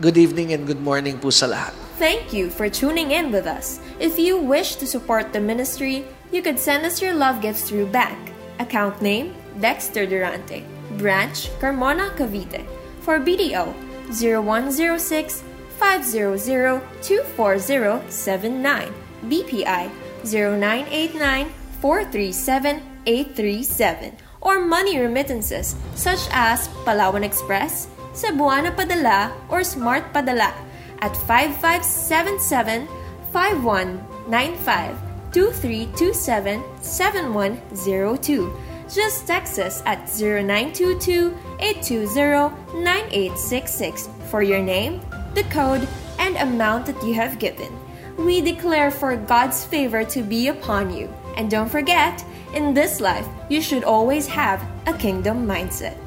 Good evening and good morning po sa lahat.
Thank you for tuning in with us. If you wish to support the ministry, you could send us your love gifts through bank. Account name, Dexter Durante. Branch, Carmona, Cavite. For BDO, 0106 500 24079. BPI, 0989 437 837. Or money remittances such as Palawan Express, Cebuana Padala, or Smart Padala at 5577 5195 2327 7102. Just text us at 0922 820 9866 for your name, the code, and amount that you have given. We declare for God's favor to be upon you. And don't forget, in this life, you should always have a kingdom mindset.